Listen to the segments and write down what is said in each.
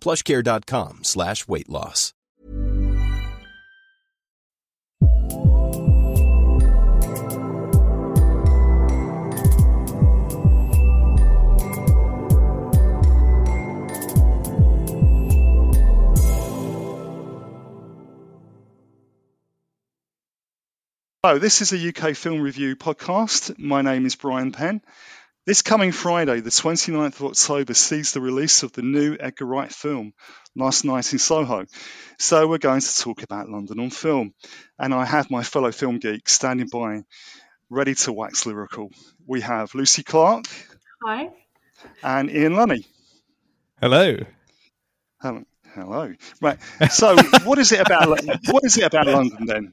plushcare.com slash weight loss. Hello, this is a UK film review podcast. My name is Brian Penn. This coming Friday, the 29th of October, sees the release of the new Edgar Wright film, Last Night in Soho. So, we're going to talk about London on film. And I have my fellow film geeks standing by, ready to wax lyrical. We have Lucy Clarke. Hi. And Ian Lunny. Hello. Hello. Hello. Right. So, what is it about? What is it about London then?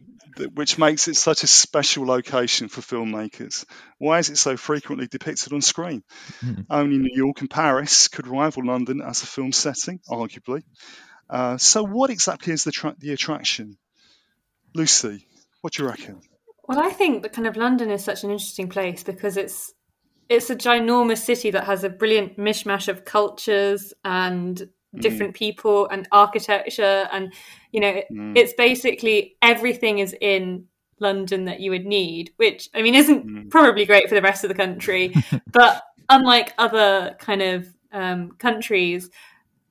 Which makes it such a special location for filmmakers? Why is it so frequently depicted on screen? Mm. Only New York and Paris could rival London as a film setting, arguably. Uh, so, what exactly is the, tra- the attraction? Lucy, what do you reckon? Well, I think that kind of London is such an interesting place because it's it's a ginormous city that has a brilliant mishmash of cultures and. Different mm. people and architecture and you know mm. it's basically everything is in london that you would need which i mean isn't mm. probably great for the rest of the country but unlike other kind of um, countries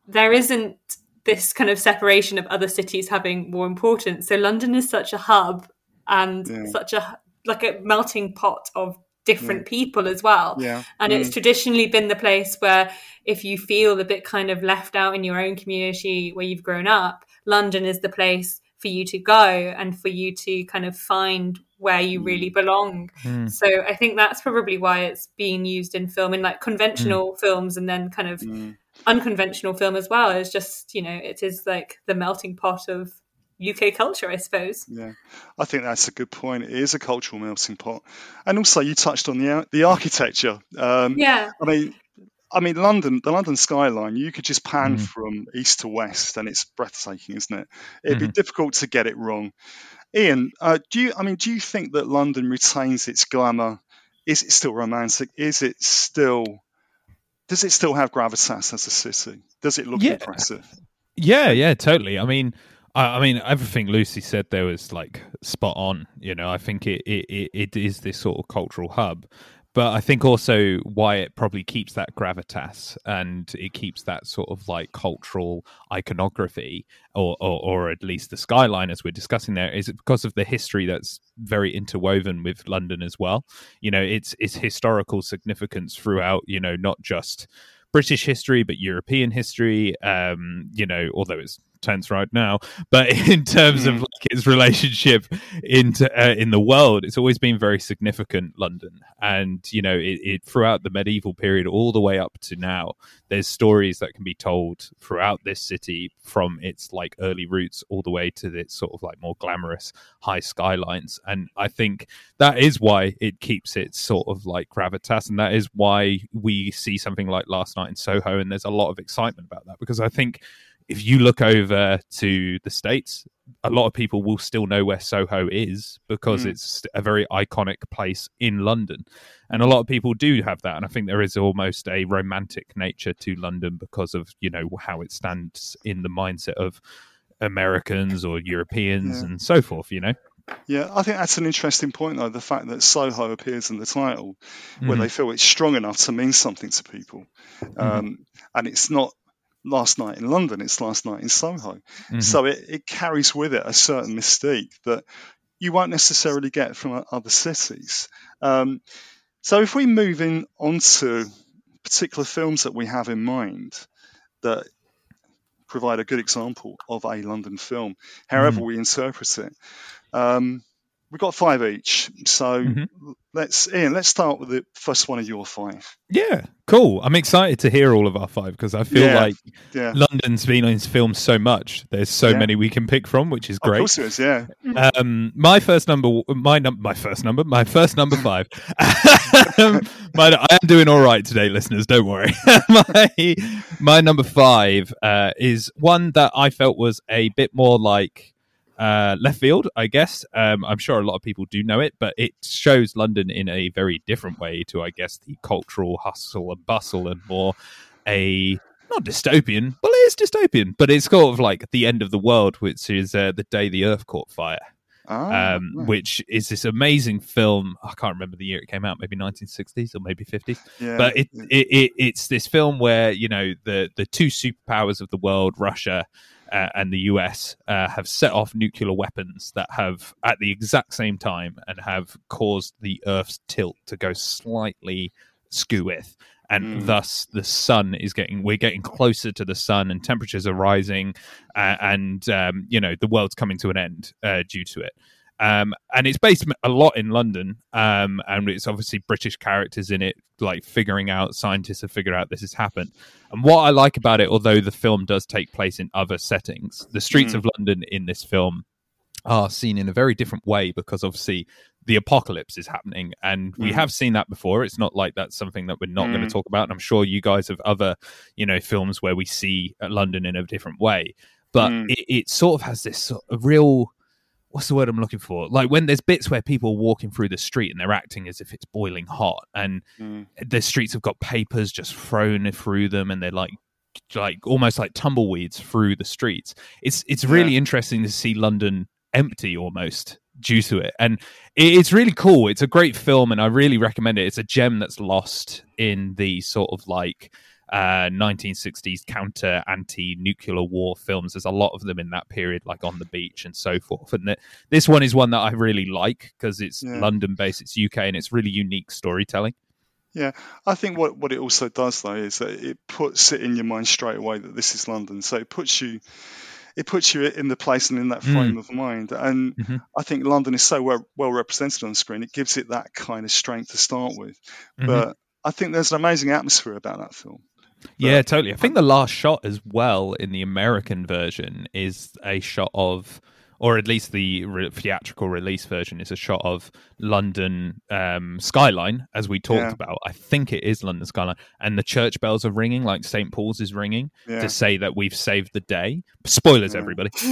there isn't this kind of separation of other cities having more importance so london is such a hub and yeah. such a like a melting pot of different mm. people as well. Yeah. And mm. it's traditionally been the place where if you feel a bit kind of left out in your own community where you've grown up, London is the place for you to go and for you to kind of find where you mm. really belong. Mm. So I think that's probably why it's being used in film in like conventional mm. films and then kind of mm. unconventional film as well. It's just, you know, it is like the melting pot of UK culture, I suppose. Yeah, I think that's a good point. It is a cultural melting pot, and also you touched on the the architecture. Um, yeah, I mean, I mean London, the London skyline. You could just pan mm. from east to west, and it's breathtaking, isn't it? It'd mm-hmm. be difficult to get it wrong. Ian, uh, do you? I mean, do you think that London retains its glamour? Is it still romantic? Is it still? Does it still have gravitas as a city? Does it look yeah. impressive? Yeah, yeah, totally. I mean, I, mean, everything Lucy said there was like spot on. You know, I think it, it, it is this sort of cultural hub, but I think also why it probably keeps that gravitas and it keeps that sort of like cultural iconography, or, or, or at least the skyline as we're discussing there, is because of the history that's very interwoven with London as well. You know, it's it's historical significance throughout. You know, not just British history, but European history. Um, you know, although it's tense right now, but in terms mm. of hmm. like its relationship into uh, in the world, it's always been very significant. London, and you know, it, it, throughout the medieval period all the way up to now, there's stories that can be told throughout this city from its like early roots all the way to its sort of like more glamorous high skylines, and I think that is why it keeps its sort of like gravitas, and that is why we see something like last night in Soho, and there's a lot of excitement about that because I think if you look over to the states, a lot of people will still know where Soho is because Mm. it's a very iconic place in London. And a lot of people do have that. And I think there is almost a romantic nature to London because of, you know, how it stands in the mindset of Americans or Europeans Yeah. and so forth, you know? Yeah, I think that's an interesting point, though. The fact that Soho appears in the title, where Mhm. they feel it's strong enough to mean something to people, um, and it's not last night in London; it's last night in Soho. Mhm. So it, it carries with it a certain mystique that you won't necessarily get from other cities. Um, so if we move in onto particular films that we have in mind that provide a good example of a London film, however we interpret it. Um, we've got five each, so Mhm. let's Ian. Let's start with the first one of your five. Yeah, cool. I'm excited to hear all of our five because I feel Yeah. like Yeah, London's been in his film so much. There's so Yeah. many we can pick from, which is of great. course it is. Yeah, Um, my first number, my num- my first number, my first number five. um, my, I am doing all right today, listeners. Don't worry. my my number five uh, is one that I felt was a bit more like uh, left field, I guess. Um, I'm sure a lot of people do know it, but it shows London in a very different way to, I guess, the cultural hustle and bustle and more a not dystopian. Well, it is dystopian, but it's sort of like the end of the world, which is uh, the day the Earth caught fire ah, um, right. which is this amazing film. I can't remember the year it came out, maybe 1960s or maybe 50s. yeah, But it, yeah. it, it it's this film where you know the the two superpowers of the world, Russia uh, and the US, uh, have set off nuclear weapons that have at the exact same time and have caused the Earth's tilt to go slightly skeweth. And Mm. thus, the sun is getting. We're getting closer to the sun, and temperatures are rising, uh, and um, you know the world's coming to an end uh, due to it. Um, and it's based a lot in London, um, and it's obviously British characters in it, like figuring out scientists have figured out this has happened. And what I like about it, although the film does take place in other settings, the streets Mm. of London in this film are seen in a very different way because obviously the apocalypse is happening and we Mm. have seen that before it's not like that's something that we're not going Mm. to talk about and i'm sure you guys have other you know films where we see uh, london in a different way but Mm. it, it sort of has this sort of real what's the word i'm looking for? Like when there's bits where people are walking through the street and they're acting as if it's boiling hot and Mm. the streets have got papers just thrown through them and they're like like almost like tumbleweeds through the streets. It's it's really interesting to see london empty almost due to it. And it, it's really cool. It's a great film and i really recommend it. It's a gem that's lost in the sort of like uh 1960s counter anti-nuclear war films there's a lot of them in that period like on the beach and so forth and th- this one is one that i really like because it's Yeah. london based it's uk and it's really unique storytelling Yeah, I think what, what it also does though is that it puts it in your mind straight away that this is London. So it puts you it puts you in the place and in that frame of mind. And Mhm. I think London is so well, well represented on screen. It gives it that kind of strength to start with. Mhm. But I think there's an amazing atmosphere about that film. Yeah, totally. I think the last shot as well in the American version is a shot of, or at least the re- theatrical release version is a shot of London um, skyline, as we talked Yeah. about. I think it is London skyline, and the church bells are ringing, like St Paul's is ringing Yeah. to say that we've saved the day. Spoilers, Yeah. everybody.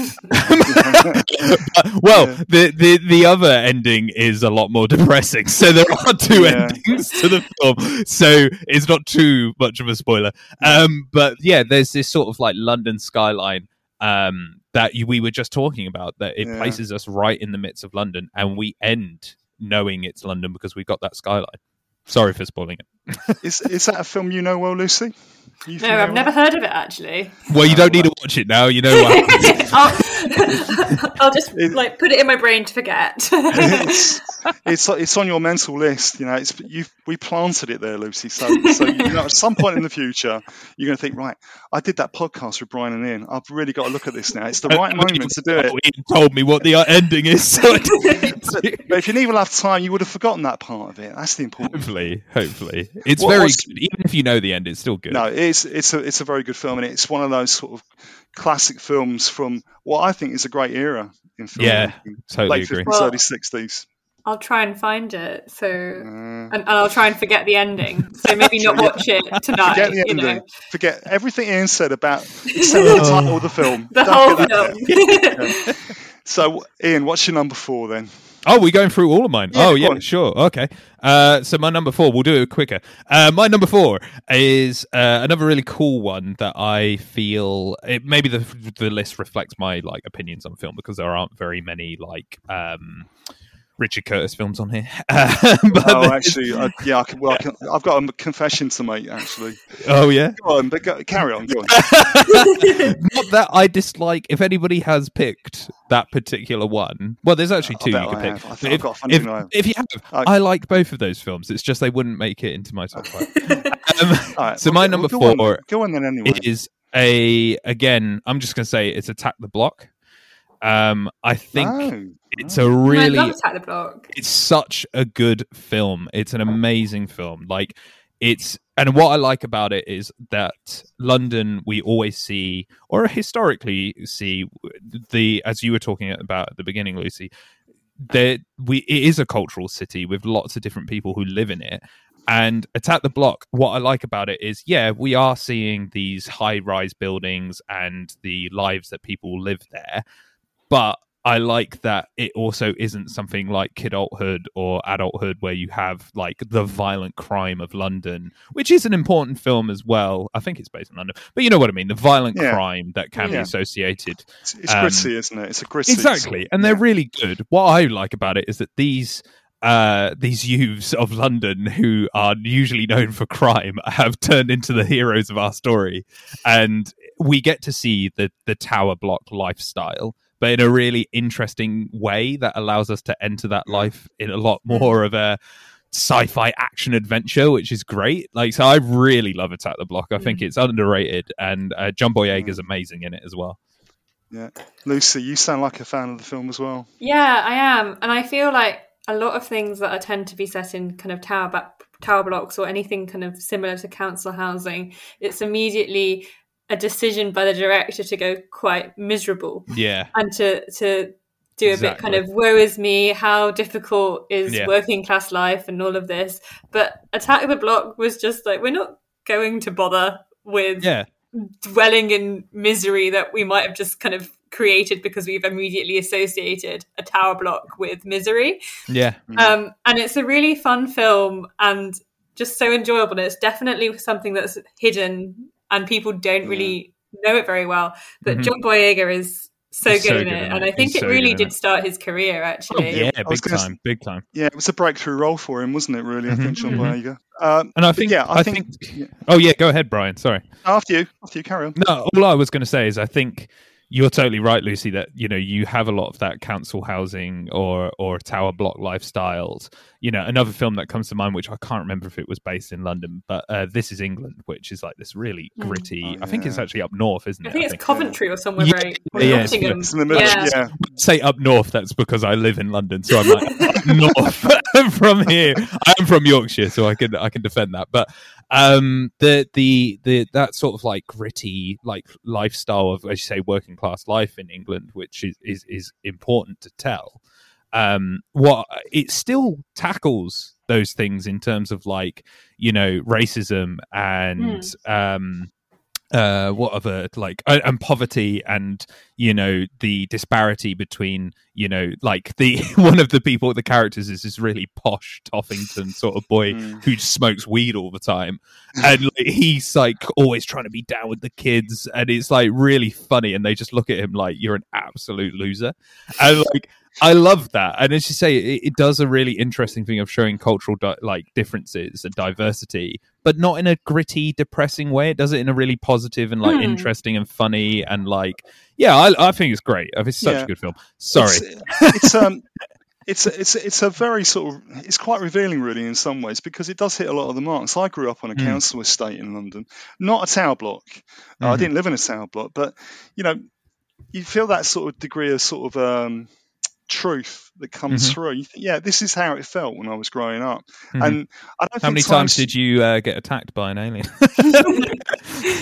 well, Yeah. the, the the other ending is a lot more depressing. So there are two endings to the film. So it's not too much of a spoiler. Um, but yeah, there's this sort of like London skyline um, that you, we were just talking about. That it Yeah. places us right in the midst of London, and we end knowing it's London because we've got that skyline. Sorry for spoiling it. is is that a film you know well, Lucy? You No, I've never it? heard of it actually. Well, you don't need to watch it now. You know what. I'll, I'll just It- like put it in my brain to forget. it's, it's it's on your mental list. You know, it's you. We planted it there, Lucy. So, so you know, at some point in the future, you're going to think, right? I did that podcast with Brian and Ian. I've really got to look at this now. It's the right moment to do it. Ian told me what the uh, ending is. So I didn't But, but if you didn't even have time, you would have forgotten that part of it. That's the important. hopefully, hopefully, it's What- very good. Even if you know the end, it's still good. No, it's it's a it's a very good film, and it's one of those sort of classic films from what I think is a great era in film. Yeah, totally late agree. 50s, Well- early 60s. I'll try and find it. So, Uh, and, and I'll try and forget the ending. So maybe not watch it tonight. forget the you ending. know, Forget everything Ian said about the title of the film. the Don't whole get that. film. So, Ian, what's your number four then? Oh, we're going through all of mine. Yeah, oh, yeah, on. sure. Okay. Uh, so my number four, we'll do it quicker. Uh, my number four is uh, another really cool one that I feel it, maybe the the list reflects my like opinions on film because there aren't very many like um, Richard Curtis films on here. Uh, but Oh, there's- actually, I, yeah, I can, well, I can, I've got a confession to make. Actually, oh yeah. go on, but go, carry on. Go on. Not that I dislike. If anybody has picked that particular one, well, there's actually two you bet can I pick. have. I But think I've if, got a funny if, feeling I have. if you have, I- I like both of those films. It's just they wouldn't make it into my top five. Um, All right, so well, my go- number go four then. Go on then anyway. is a again. I'm just going to say it's Attack the Block. Um, I think No. it's a really I love Attack the Block. it's such a good film. It's an amazing film. Like it's and what I like about it is that London we always see or historically see the as you were talking about at the beginning, Lucy, that we it is a cultural city with lots of different people who live in it. And Attack the Block, what I like about it is, yeah, we are seeing these high rise buildings and the lives that people live there. But I like that it also isn't something like kidulthood or adulthood where you have like the violent crime of London, which is an important film as well. I think it's based in London, but you know what I mean the violent Yeah. crime that can be associated It's, it's um, gritty, isn't it? It's a gritty. exactly and they're really good what i like about it is that these uh these youths of london who are usually known for crime have turned into the heroes of our story and we get to see the the tower block lifestyle but in a really interesting way that allows us to enter that life in a lot more of a sci-fi action adventure which is great. Like so i really love attack the block. I think it's underrated and uh, john boyega's amazing in it as well. Yeah, Lucy, you sound like a fan of the film as well. Yeah, I am, and I feel like a lot of things that are tend to be set in kind of tower back, tower blocks or anything kind of similar to council housing, it's immediately a decision by the director to go quite miserable yeah and to to do a bit kind of woe is me, how difficult is Yeah. working class life and all of this. But Attack the Block was just like we're not going to bother with yeah dwelling in misery that we might have just kind of created because we've immediately associated a tower block with misery. yeah Um, and it's a really fun film and just so enjoyable. And it's definitely something that's hidden and people don't really know it very well. But Mhm. John Boyega is so good so in good it. in and. I think He's it so really did it. start his career, actually. yeah, I was big gonna s- time, big time. Yeah, it was a breakthrough role for him, wasn't it? Really, I think John Mhm. Boyega. Um, And I think, yeah, I, I, think, think, yeah. Oh yeah, go ahead, Brian. Sorry. after you, after you, carry on. No, all I was going to say is I think you're totally right, Lucy. That you know you have a lot of that council housing or or tower block lifestyles. You know, another film that comes to mind, which I can't remember if it was based in London, but uh, This Is England, which is like this really Mm. gritty. Oh, I think it's actually up north, isn't it? I think it's Coventry or somewhere Yeah, very or yeah, it's- Nottingham. It's in the middle. Yeah. Yeah, say up north, that's because I live in London, so I'm like up north from here. I'm from Yorkshire, so I can I can defend that. But um, the the the that sort of like gritty like lifestyle of as you say working class life in England, which is is is important to tell. Um, what it still tackles those things in terms of like you know racism and um uh what other like uh, and poverty and you know the disparity between you know like the one of the people the characters is this really posh toffington sort of boy Mm. who smokes weed all the time and like, he's like always trying to be down with the kids and it's like really funny and they just look at him like you're an absolute loser and like I love that, and as you say, it, it does a really interesting thing of showing cultural di- like differences and diversity, but not in a gritty, depressing way. It does it in a really positive and like Hmm. interesting and funny and like yeah, I, I think it's great. It's such Yeah. a good film. Sorry, It's, it's um, it's it's it's a very sort of it's quite revealing really in some ways because it does hit a lot of the marks. I grew up on a Mm. council estate in London, not a tower block. Uh, I Mhm. didn't live in a tower block, but you know, you feel that sort of degree of sort of um, truth that comes Mhm. through. You think, yeah, this is how it felt when I was growing up, Mhm. and I don't how many times did you uh, get attacked by an alien?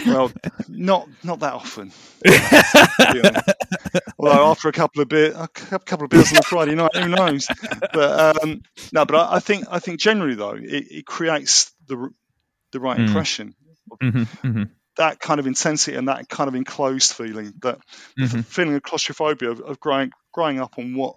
Well, not not that often. to be honest. Although after a couple of beer, a couple of beers on a Friday night. Who knows? But um, no, but I, I, think I think generally though it, it creates the the right mm. impression. Mm-hmm, mm-hmm. That kind of intensity and that kind of enclosed feeling, that mm-hmm. feeling of claustrophobia of, of growing growing up on what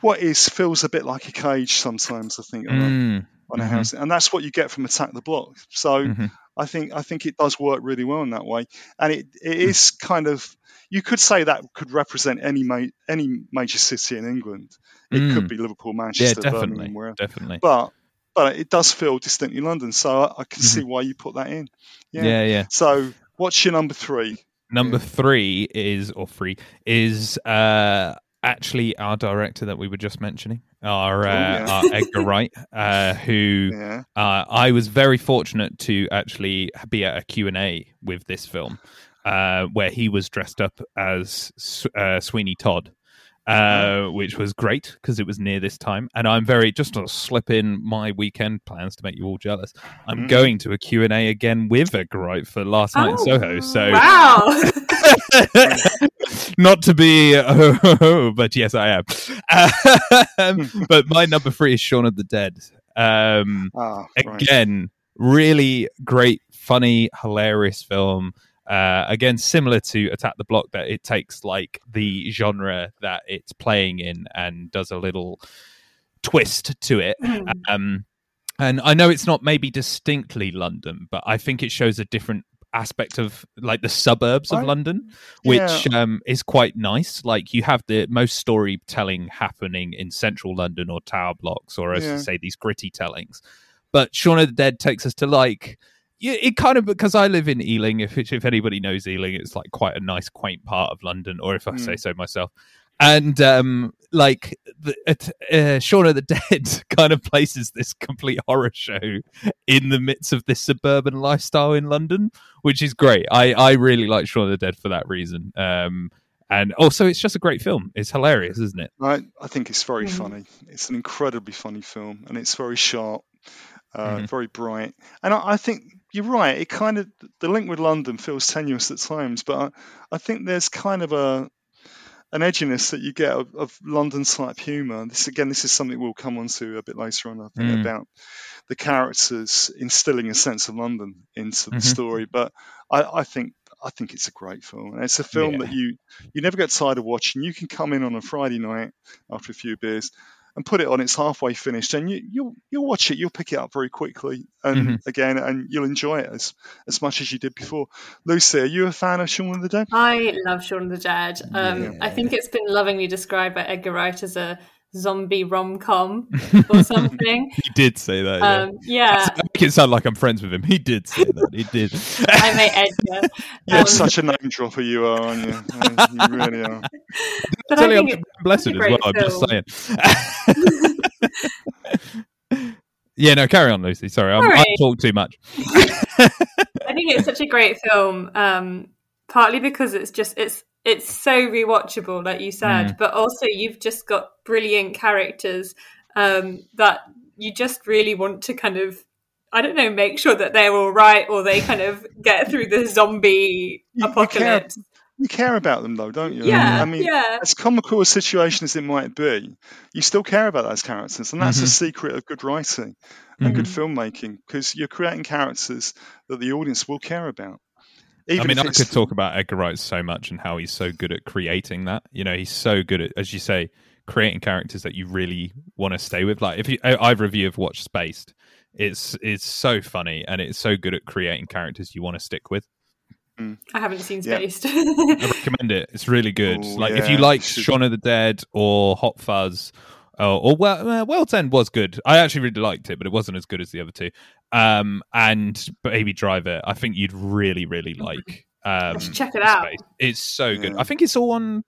what is feels a bit like a cage sometimes. I think mm. on a mm-hmm. house, and that's what you get from Attack the Block. So mm-hmm. I think I think it does work really well in that way, and it, it mm. is kind of you could say that could represent any ma- any major city in England. It mm. could be Liverpool, Manchester, yeah, definitely, Birmingham, wherever. Definitely, but but it does feel distinctly London, so I, I can mm-hmm. see why you put that in. Yeah. yeah, yeah. So what's your number three? Number three is or three is uh actually our director that we were just mentioning, our, uh, yeah. our Edgar Wright, uh, who yeah. uh, I was very fortunate to actually be at a Q&A with this film, uh, where he was dressed up as uh, Sweeney Todd. Uh, which was great because it was near this time and i'm very just to slip in my weekend plans to make you all jealous i'm mm. going to a q&a again with a Wright for last night oh, in soho so wow not to be, oh but yes, I am. Um, but my number three is Shaun of the Dead. Um, oh, again, really great, funny, hilarious film. Uh, again, similar to Attack the Block, that it takes like the genre that it's playing in and does a little twist to it. Hmm. Um, and I know it's not maybe distinctly London, but I think it shows a different aspect of like the suburbs of I, London, which yeah. um, is quite nice. Like you have the most storytelling happening in central London or tower blocks, or as yeah. you say, these gritty tellings. But Shaun of the Dead takes us to like it kind of because I live in Ealing. If if anybody knows Ealing, it's like quite a nice, quaint part of London, or if I mm. say so myself and um, like the, uh, Shaun of the Dead kind of places this complete horror show in the midst of this suburban lifestyle in London, which is great. I I really like Shaun of the Dead for that reason. Um, and also, it's just a great film. It's hilarious, isn't it? I I think it's very mm-hmm. funny. It's an incredibly funny film, and it's very sharp, uh, mm-hmm. very bright. And I, I think you're right. It kind of the link with London feels tenuous at times, but I, I think there's kind of a an edginess that you get of, of London type humour. This again, this is something we'll come on to a bit later on. I think mm. about the characters instilling a sense of London into the mm-hmm. story. But I, I, think I think it's a great film, and it's a film yeah. that you you never get tired of watching. You can come in on a Friday night after a few beers and put it on it's halfway finished and you, you'll you'll watch it you'll pick it up very quickly and mm-hmm. again and you'll enjoy it as as much as you did before lucy are you a fan of shaun of the dead i love shaun of the dead um, yeah. i think it's been lovingly described by edgar wright as a zombie rom com or something. he did say that. Yeah. Um, yeah. I make it sound like I'm friends with him. He did say that. He did. I made Edgar. You're um, such a name dropper, you are, aren't you? you really are. But I think I'm blessed as well. Film. I'm just saying. yeah, no, carry on, Lucy. Sorry, I'm, right. I talk too much. I think it's such a great film. Um, partly because it's just it's it's so rewatchable, like you said, mm. but also you've just got brilliant characters um, that you just really want to kind of, I don't know, make sure that they're all right or they kind of get through the zombie you, apocalypse. You care, you care, about them though, don't you? Yeah. I mean, yeah. as comical a situation as it might be, you still care about those characters, and that's mm-hmm. the secret of good writing and mm-hmm. good filmmaking because you're creating characters that the audience will care about. Even I mean, I could talk about Edgar Wright so much and how he's so good at creating that. You know, he's so good at, as you say, creating characters that you really want to stay with. Like if you either of you have watched Spaced, it's it's so funny and it's so good at creating characters you want to stick with. Mm. I haven't seen Spaced. Yeah. I recommend it. It's really good. Ooh, like yeah. if you like Shaun of the Dead or Hot Fuzz Oh, or well, uh, World's End was good. I actually really liked it, but it wasn't as good as the other two. Um, and Baby Driver, I think you'd really, really like. Um, Let's check it out. It's so good. I think it's all on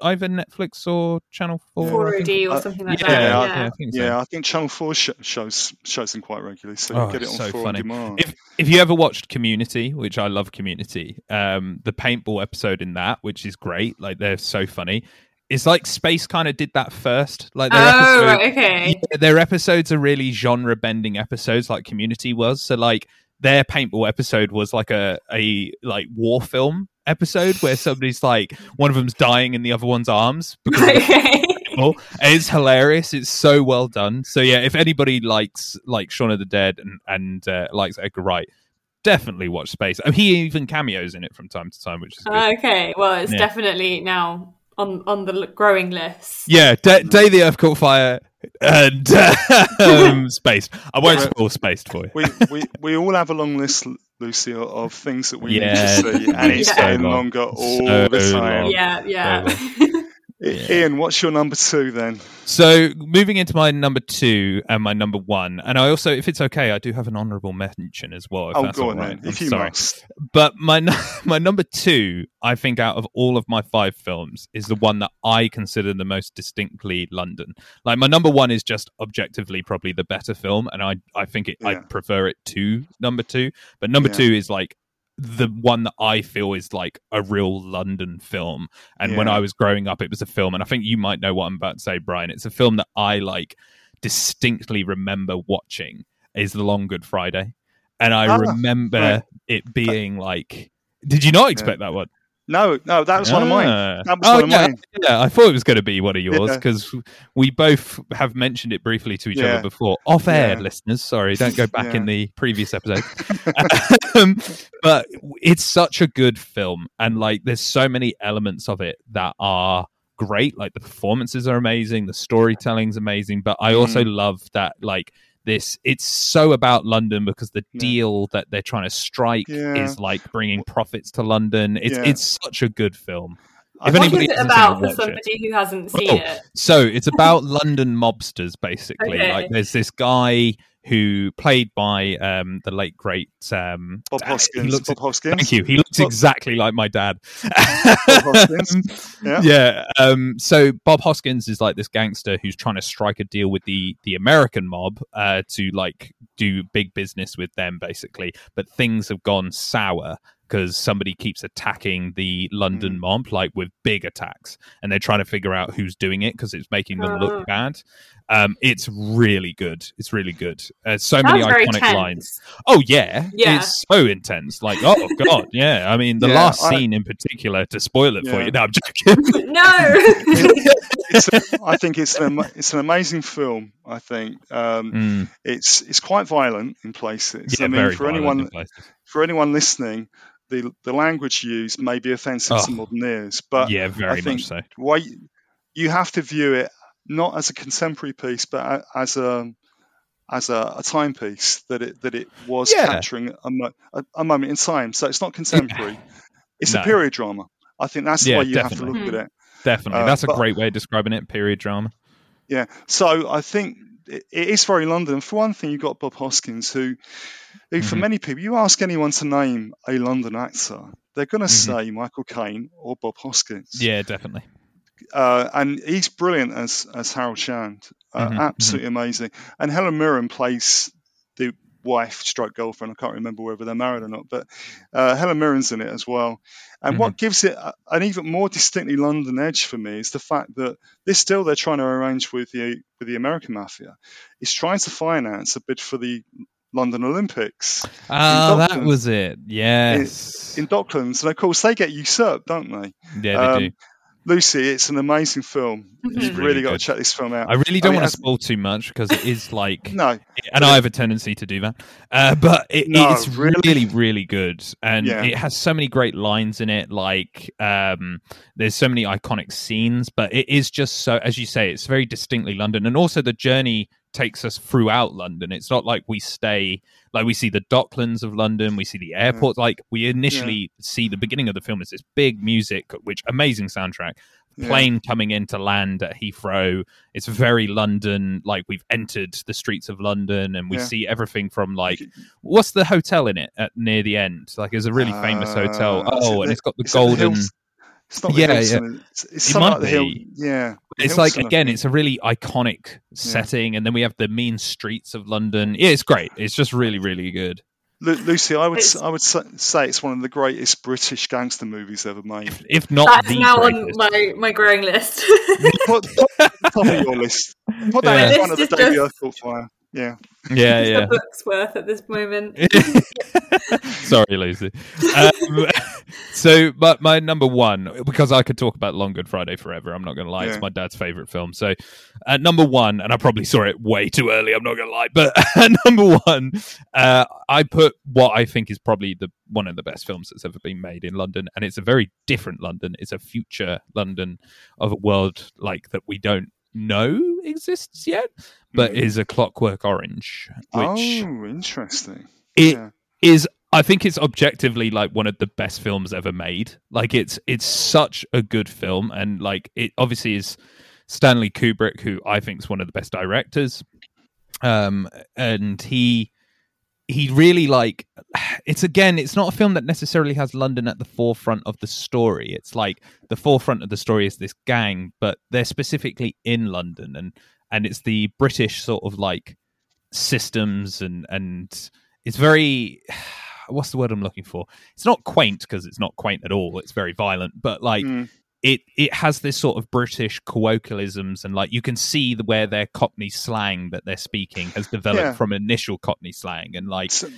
either Netflix or Channel Four. 4OD or something like yeah, that. Yeah, yeah, I think, so. yeah, I think Channel Four sh- shows shows them quite regularly, so oh, get it on so four funny. demand. If if you ever watched Community, which I love Community, um, the paintball episode in that, which is great, like they're so funny it's like Spaced kind of did that first like their oh, okay yeah, their episodes are really genre bending episodes like community was so like their paintball episode was like a a like war film episode where somebody's like one of them's dying in the other one's arms because Okay. it's hilarious. It's so well done. So yeah, if anybody likes like Shaun of the Dead and and uh, likes Edgar Wright, definitely watch Spaced. Oh, he even cameos in it from time to time, which is good. okay. Well, it's Yeah. definitely now on on the growing list. yeah, day, day the Earth caught fire and um, Spaced. I won't Yeah. spoil Spaced for you. we, we we all have a long list, Lucy, of things that we Yeah, need to see, and it's so getting long. longer all So the time. long. Yeah, yeah. I- Ian, what's your number two then? So moving into my number two and my number one, and I also, if it's okay, I do have an honourable mention as well. If oh, that's go on right. then, if I'm you sorry. must. But my my number two, I think, out of all of my five films, is the one that I consider the most distinctly London. Like my number one is just objectively probably the better film, and I I think it, Yeah. I prefer it to number two. But number Yeah. two is like the one that I feel is like a real London film. And when I was growing up, it was a film, and I think you might know what I'm about to say, Brian. It's a film that I like distinctly remember watching. Is The Long Good Friday, and I Ah, remember right. it being like. Did you not expect that one? No, no, that was one of mine. Ah. That was oh, one of yeah, mine. Yeah, I thought it was going to be one of yours Yeah. because we both have mentioned it briefly to each Yeah. other before, off air, Yeah. listeners. Sorry, don't go back Yeah. in the previous episode. um, but it's such a good film, and like, there's so many elements of it that are great. Like the performances are amazing, the storytelling's amazing, but I also Mm. love that like. This it's so about London because the Yeah. deal that they're trying to strike Yeah. is like bringing profits to London. It's Yeah. it's such a good film. If What anybody is it about for it, watch it. who hasn't seen Oh, it? So it's about London mobsters, basically. Okay. Like there's this guy who played by um, the late great um, Bob uh, Hoskins. Looks, Bob Hoskins. Thank you. He looks Bob- exactly like my dad. Hoskins. Yeah. yeah. Um, so Bob Hoskins is like this gangster who's trying to strike a deal with the the American mob uh, to like do big business with them, basically. But things have gone sour because somebody keeps attacking the London Mm. mob, like with big attacks, and they're trying to figure out who's doing it because it's making them look bad. Um, it's really good. It's really good. Uh, so many Sounds very iconic lines. Oh yeah, Yeah. it's so intense. Like oh god, yeah. I mean, the Yeah, last I- scene in particular, to spoil it for you. No, I'm joking. no. It's a, I think it's an it's an amazing film. I think um, Mm, it's it's quite violent in places. yeah, I mean, very for violent anyone in places. for anyone listening, the the language used may be offensive to Oh. modern ears, but yeah, very think much so. why you, have to view it not as a contemporary piece, but as a as a, a timepiece that it that it was Yeah. capturing a, mo- a, a moment in time. So it's not contemporary; it's No. a period drama. I think that's the Yeah, way you have to definitely. look at it. Definitely, Uh, that's a but- great way of describing it. Period drama. Yeah. So I think it, it is very London. For one thing, you've got Bob Hoskins, who, who for many people, you ask anyone to name a London actor, they're going to Mhm. say Michael Caine or Bob Hoskins. Yeah, definitely. Uh, and he's brilliant as as Harold Shand. Uh, Mhm, Absolutely amazing. And Helen Mirren plays the wife stroke girlfriend. I can't remember whether they're married or not, but uh, Helen Mirren's in it as well. And what gives it an even more distinctly London edge for me is the fact that this deal they're trying to arrange with the with the American mafia is trying to finance a bid for the London Olympics Ah, that was it. Yes. in Docklands, and of course they get usurped, don't they? yeah, they um, do. Lucy, it's an amazing film. It's You've really really got to check this film out. I really don't mean, want to spoil too much because it is like, No, and I have a tendency to do that. Uh, but it, No, it's really? really, really good, and Yeah. it has so many great lines in it. Like, um, there's so many iconic scenes, but it is just so, as you say, it's very distinctly London, and also the journey takes us throughout London. It's not like we stay, like we see the Docklands of London, we see the airport. Like we initially see the beginning of the film is this big music, which amazing soundtrack. Yeah. Plane coming into land at Heathrow. It's very London. Like we've entered the streets of London, and we Yeah. see everything from like what's the hotel in it at near the end? Like it's a really famous hotel. Uh, Oh, and the- it's got the the golden. Hills- It's not the Yeah, Hilton. It's, it's It might like the Hill. Yeah. the it's like Hilton, I again, it's a really iconic setting, and then we have the mean streets of London. Yeah, it's great. It's just really, really good. Lu- Lucy, I would It's- s- I would say it's one of the greatest British gangster movies ever made. If not That's the now on my, my growing list. Put, put at the top of your list. Put that Yeah. in front of the This Davy just- Earth Fire. Yeah. Yeah, yeah. a book's worth at this moment. Sorry, Lucy. Um, so, but my number one, because I could talk about Long Good Friday forever. I'm not going to lie; Yeah. it's my dad's favorite film. So, at number one, and I probably saw it way too early. I'm not going to lie, but at number one, uh, I put what I think is probably the one of the best films that's ever been made in London, and it's a very different London. It's a future London of a world like that we don't know exists yet, but is a Clockwork Orange, which oh, interesting. it yeah. is I think it's objectively like one of the best films ever made. Like it's it's such a good film and like it obviously is Stanley Kubrick who I think is one of the best directors. Um and he he really like it's again it's not a film that necessarily has London at the forefront of the story. It's like the forefront of the story is this gang but they're specifically in London and and it's the British sort of like systems and and it's very what's the word I'm looking for? It's not quaint because it's not quaint at all. It's very violent, but like Mm. It it has this sort of British colloquialisms and like you can see the, where their Cockney slang that they're speaking has developed Yeah. from initial Cockney slang and like So-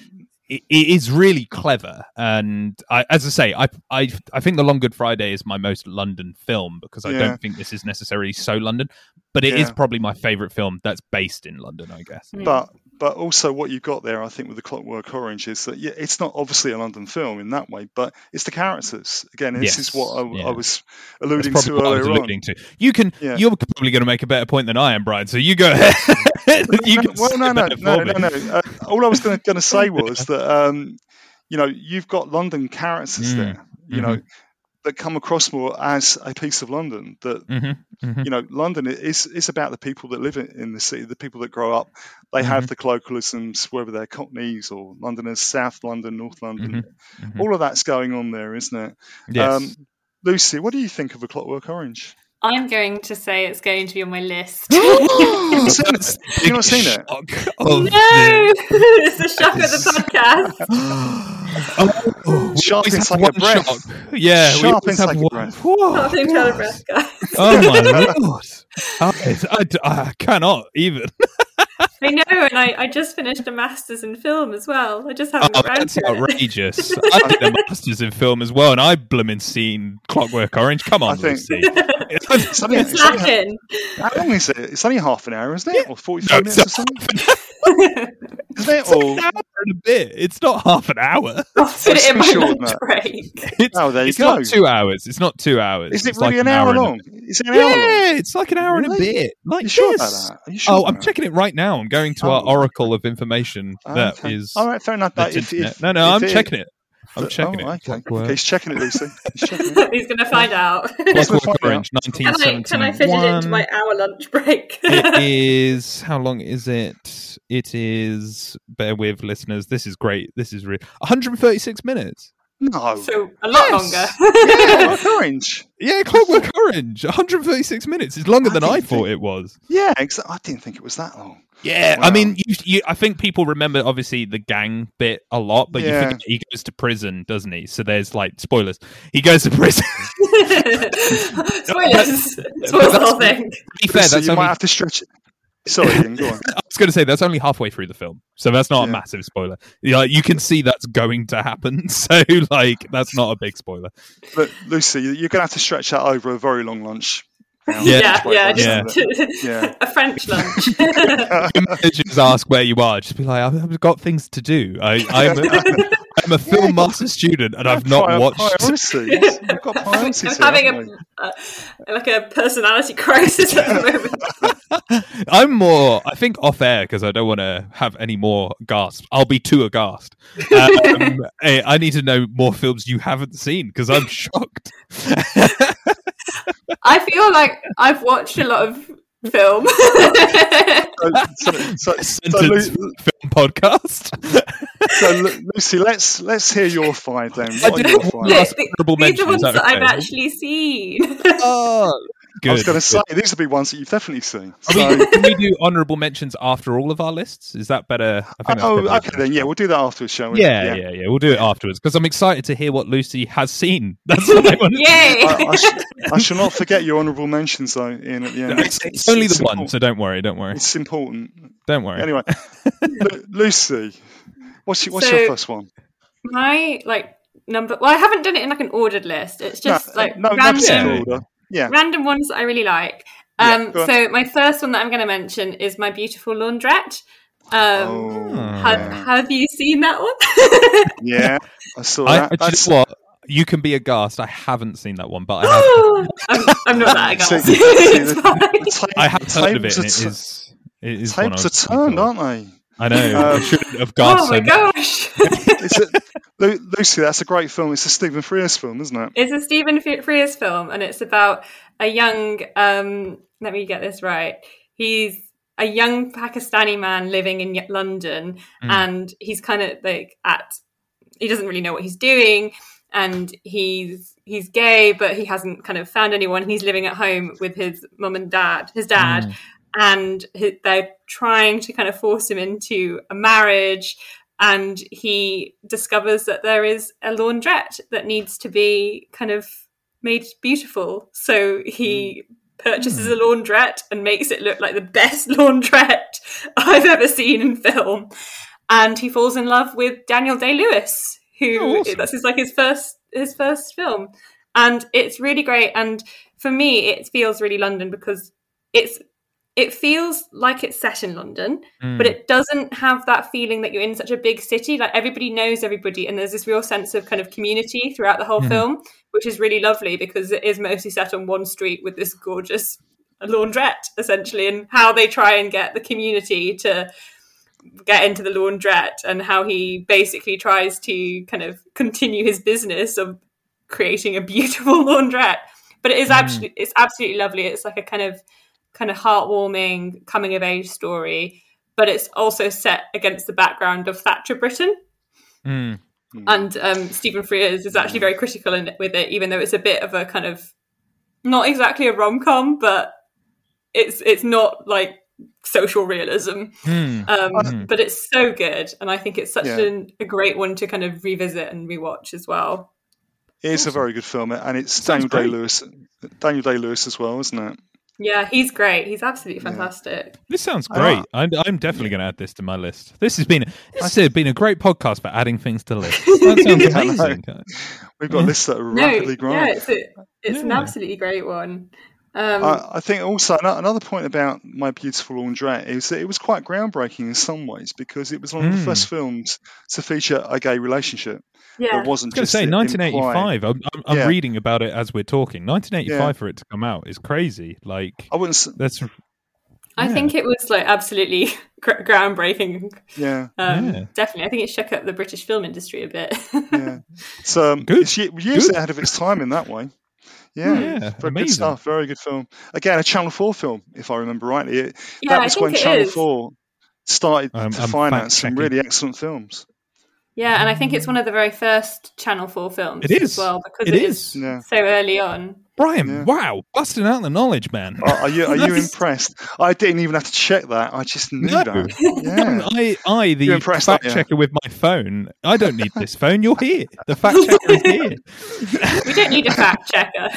it, it is really clever and I, as i say I, I i think the long good friday is my most london film because i Yeah. don't think this is necessarily so london but it is Yeah. probably my favorite film that's based in london i guess hmm. but but also what you've got there, I think, with the Clockwork Orange is that yeah, it's not obviously a London film in that way, but it's the characters. Again, this is what I, yeah. I was alluding to what i was earlier on. alluding to you can Yeah. you're probably going to make a better point than i am brian so you go ahead you well, no, say no, no, no, no. Uh, all I was going to say was that um, you know you've got London characters Mm, there, you know, that come across more as a piece of London. That Mhm, mhm. you know, London is is about the people that live in, in the city, the people that grow up. They have the colloquialisms, whether they're Cockneys or Londoners, South London, North London. mhm. All of that's going on there, isn't it? yes Um, Lucy, what do you think of a Clockwork Orange? I'm going to say it's going to be on my list. You've seen it? That's You've not seen it? shock no, the- it's the shock of the podcast. Oh, oh, we Sharp always it's have like a one breath. shock. Yeah, we Sharp always it's have like a one- breath. Whoa. Nothing to out breath, guys. Oh my lord! I, I, I cannot even. I know, and I, I just finished a master's in film as well. I just haven't Oh, got that's it. outrageous! I did a masters in film as well, and I blooming seen Clockwork Orange. Come on, I think- Lucy. It's only, it's only- Slacking. how long is it? It's only half an hour, isn't it? Or 45 No, minutes or it's something? Isn't it? It's like an hour and a bit. It's not half an hour. I'll put it in my Sure, lunch break. It's, Oh, there you it's not two hours. It's not two hours. is it It's really like an hour and a- long? Is it an hour long? Yeah, it's like an hour and a bit. Like you sure yes. about that? Are you sure Oh, about I'm that? checking it right now. I'm going to oh. our Oh. oracle of information oh, that is. Okay. All right, fair enough. But if, if, no, no, if I'm checking it. I'm oh, checking it. Okay. Clockwork. okay, he's checking it, Lucy. He's. He's going to find out. Let's Clockwork find out. Can I, can I fit it into my hour lunch break? it is how long is it? It is. Bear with listeners. This is great. This is real. 136 minutes. No. so a lot Yes. longer. yeah, like orange. Yeah, Clockwork Orange. 136 minutes. It's longer I than I didn't thought think- it was. Yeah, ex- I didn't think it was that long. Yeah, I mean, you, you, I think people remember obviously the gang bit a lot, but you Yeah. forget he goes to prison, doesn't he? So there's like spoilers. He goes to prison. Spoilers. Spoilers the whole thing. to be fair, Lucy, that's you only might have to stretch it. Sorry, Ian, go on. I was going to say that's only halfway through the film, so that's not a massive spoiler. Yeah, you can see that's going to happen, so like that's not a big spoiler. But Lucy, you're going to have to stretch that over a very long lunch. Yeah. Yeah, yeah, Yeah. just Yeah. a French lunch. Just ask where you are. Just be like, I've, I've got things to do. I, I'm, a, I'm a film master student, and I've not watched. Priorities. We've got priorities I'm having haven't a, a like a personality crisis at the moment. I'm more. I think off air because I don't want to have any more gasps. I'll be too aghast. Um, hey, I need to know more films you haven't seen because I'm shocked. I feel like I've watched a lot of film. So, so, so, so, Sentence Lu- film podcast. so, Lucy, let's let's hear your five then. I What are did have one last Th- honourable These are ones that that I've actually seen. Oh, good. I was going to say these would be ones that you've definitely seen. Are So, we, can we do honourable mentions after all of our lists? Is that better? I think oh, probably okay then. Yeah, we'll do that afterwards, shall we? Yeah, yeah, yeah, We'll do it afterwards because I'm excited to hear what Lucy has seen. That's what I want. Yay! I, I, sh- I shall not forget your honourable mentions though, Ian. At the end, It's, it's only the one, important. so don't worry, don't worry, It's important. don't worry. Anyway, Lu- Lucy, what's your, what's So- your first one? My like number. Well, I haven't done it in like an ordered list. It's just no, like no, no random, particular order. Yeah. random ones that I really like. Um, go on. so my first one that I'm going to mention is my beautiful laundrette. Um, Oh, have, yeah. have you seen that one? Yeah, I saw I, that. do you what? You can be aghast. I haven't seen that one, but I have. I'm, I'm not that See- aghast. see, It's the- fine. the ta- I have heard of it, tables and are it tu- is. It is one I Tables are turned, aren't they? I know. I Um, shouldn't have gasped oh so my much. gosh! It's a, Lucy, that's a great film. It's a Stephen Frears film, isn't it? It's a Stephen F- Frears film, and it's about a young. Um, let me get this right. He's a young Pakistani man living in London, Mm. and he's kind of like at. He doesn't really know what he's doing, and he's he's gay, but he hasn't kind of found anyone. And he's living at home with his mum and dad, his dad, Mm. and he, they're trying to kind of force him into a marriage and he discovers that there is a laundrette that needs to be kind of made beautiful. So he hmm. purchases a hmm. laundrette and makes it look like the best laundrette i've ever seen in film. And he falls in love with daniel day-lewis who Oh, awesome. this is like his first his first film. And it's really great. And for me it feels really london because it's it feels like it's set in London, Mm. but it doesn't have that feeling that you're in such a big city. Like everybody knows everybody, and there's this real sense of kind of community throughout the whole Mhm. film, which is really lovely because it is mostly set on one street with this gorgeous laundrette, essentially, and how they try and get the community to get into the laundrette and how he basically tries to kind of continue his business of creating a beautiful laundrette. But it is Mm. absolutely it's absolutely lovely. It's like a kind of kind of heartwarming coming of age story, but it's also set against the background of Thatcher Britain. Mm. And um, Stephen Frears is actually very critical in, with it, even though it's a bit of a kind of not exactly a rom com, but it's it's not like social realism. Mm. Um, Mhm. But it's so good, and I think it's such Yeah. an, a great one to kind of revisit and rewatch as well. It is a very good film, and it's Sounds Daniel Day. Lewis. Daniel Day Lewis as well, isn't it? Yeah, he's great. He's absolutely Yeah. fantastic. This sounds Ah. great. I'm, I'm definitely going to add this to my list. This has been this has been a great podcast for adding things to lists. That sounds Yeah, I know. amazing. We've got lists that are No, rapidly growing. yeah, it's a, it's an Yeah. absolutely great one. Um, I, I think also ano- another point about My Beautiful Laundrette is that it was quite groundbreaking in some ways because it was one of the Mm. first films to feature a gay relationship. Yeah, It wasn't I was just going to say 1985. I'm, I'm, I'm Yeah. reading about it as we're talking. 1985 Yeah. for it to come out is crazy. Like I wouldn't. s- that's I think it was like absolutely groundbreaking. Yeah, Um, Yeah. Definitely, I think it shook up the British film industry a bit. yeah. So um, Good. it's years Good. ahead of its time in that way. Yeah, Yeah, very good stuff. Very good film. Again, a Channel Four film, if I remember rightly. It, yeah, that I was think when it Channel is. Four started I'm- to I'm finance some really excellent films. Yeah, and I think it's one of the very first Channel Four films It is. as well because It it is. is Yeah. so early on. Brian. Yeah. Wow, busting out the knowledge, man. Are, are you are you impressed? I didn't even have to check that. I just knew No. that. Yeah. I, I, the You're impressed, fact aren't checker with my phone. I don't need this phone. You're here. The fact checker is here. We don't need a fact checker.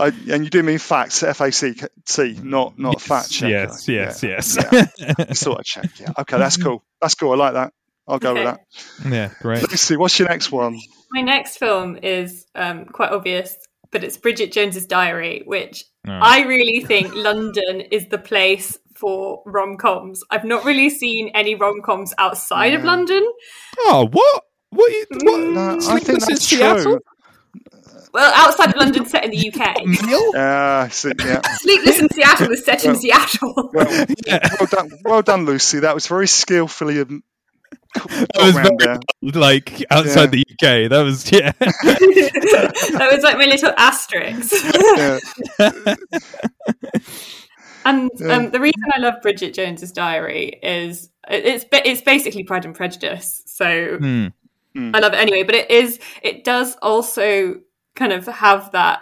I, and you do mean facts, F A C T, not not fact checker. Yes, yes, Yeah. yes. Yeah. Just thought I'd check. Yeah. Okay, that's cool. That's cool. I like that. I'll go Okay. with that. yeah, great. Lucy, what's your next one? My next film is um, quite obvious, but it's Bridget Jones's Diary, which Oh. I really think London is the place for rom coms. I've not really seen any rom coms outside of London. Oh, what? What? You, what? Mm, No, I Sleepless think in that's Seattle? true. Well, outside of London, set in the UK. Neil? Uh, so, yeah. Sleepless in Seattle is set in Seattle. Well, Yeah. well done, well done, Lucy. That was very skillfully um, got That was very like outside the UK. That was yeah. that was like my little asterisk. Yeah. And Yeah. um, the reason I love Bridget Jones's Diary is it's it's basically Pride and Prejudice. So Hmm. I love it anyway. But it is it does also kind of have that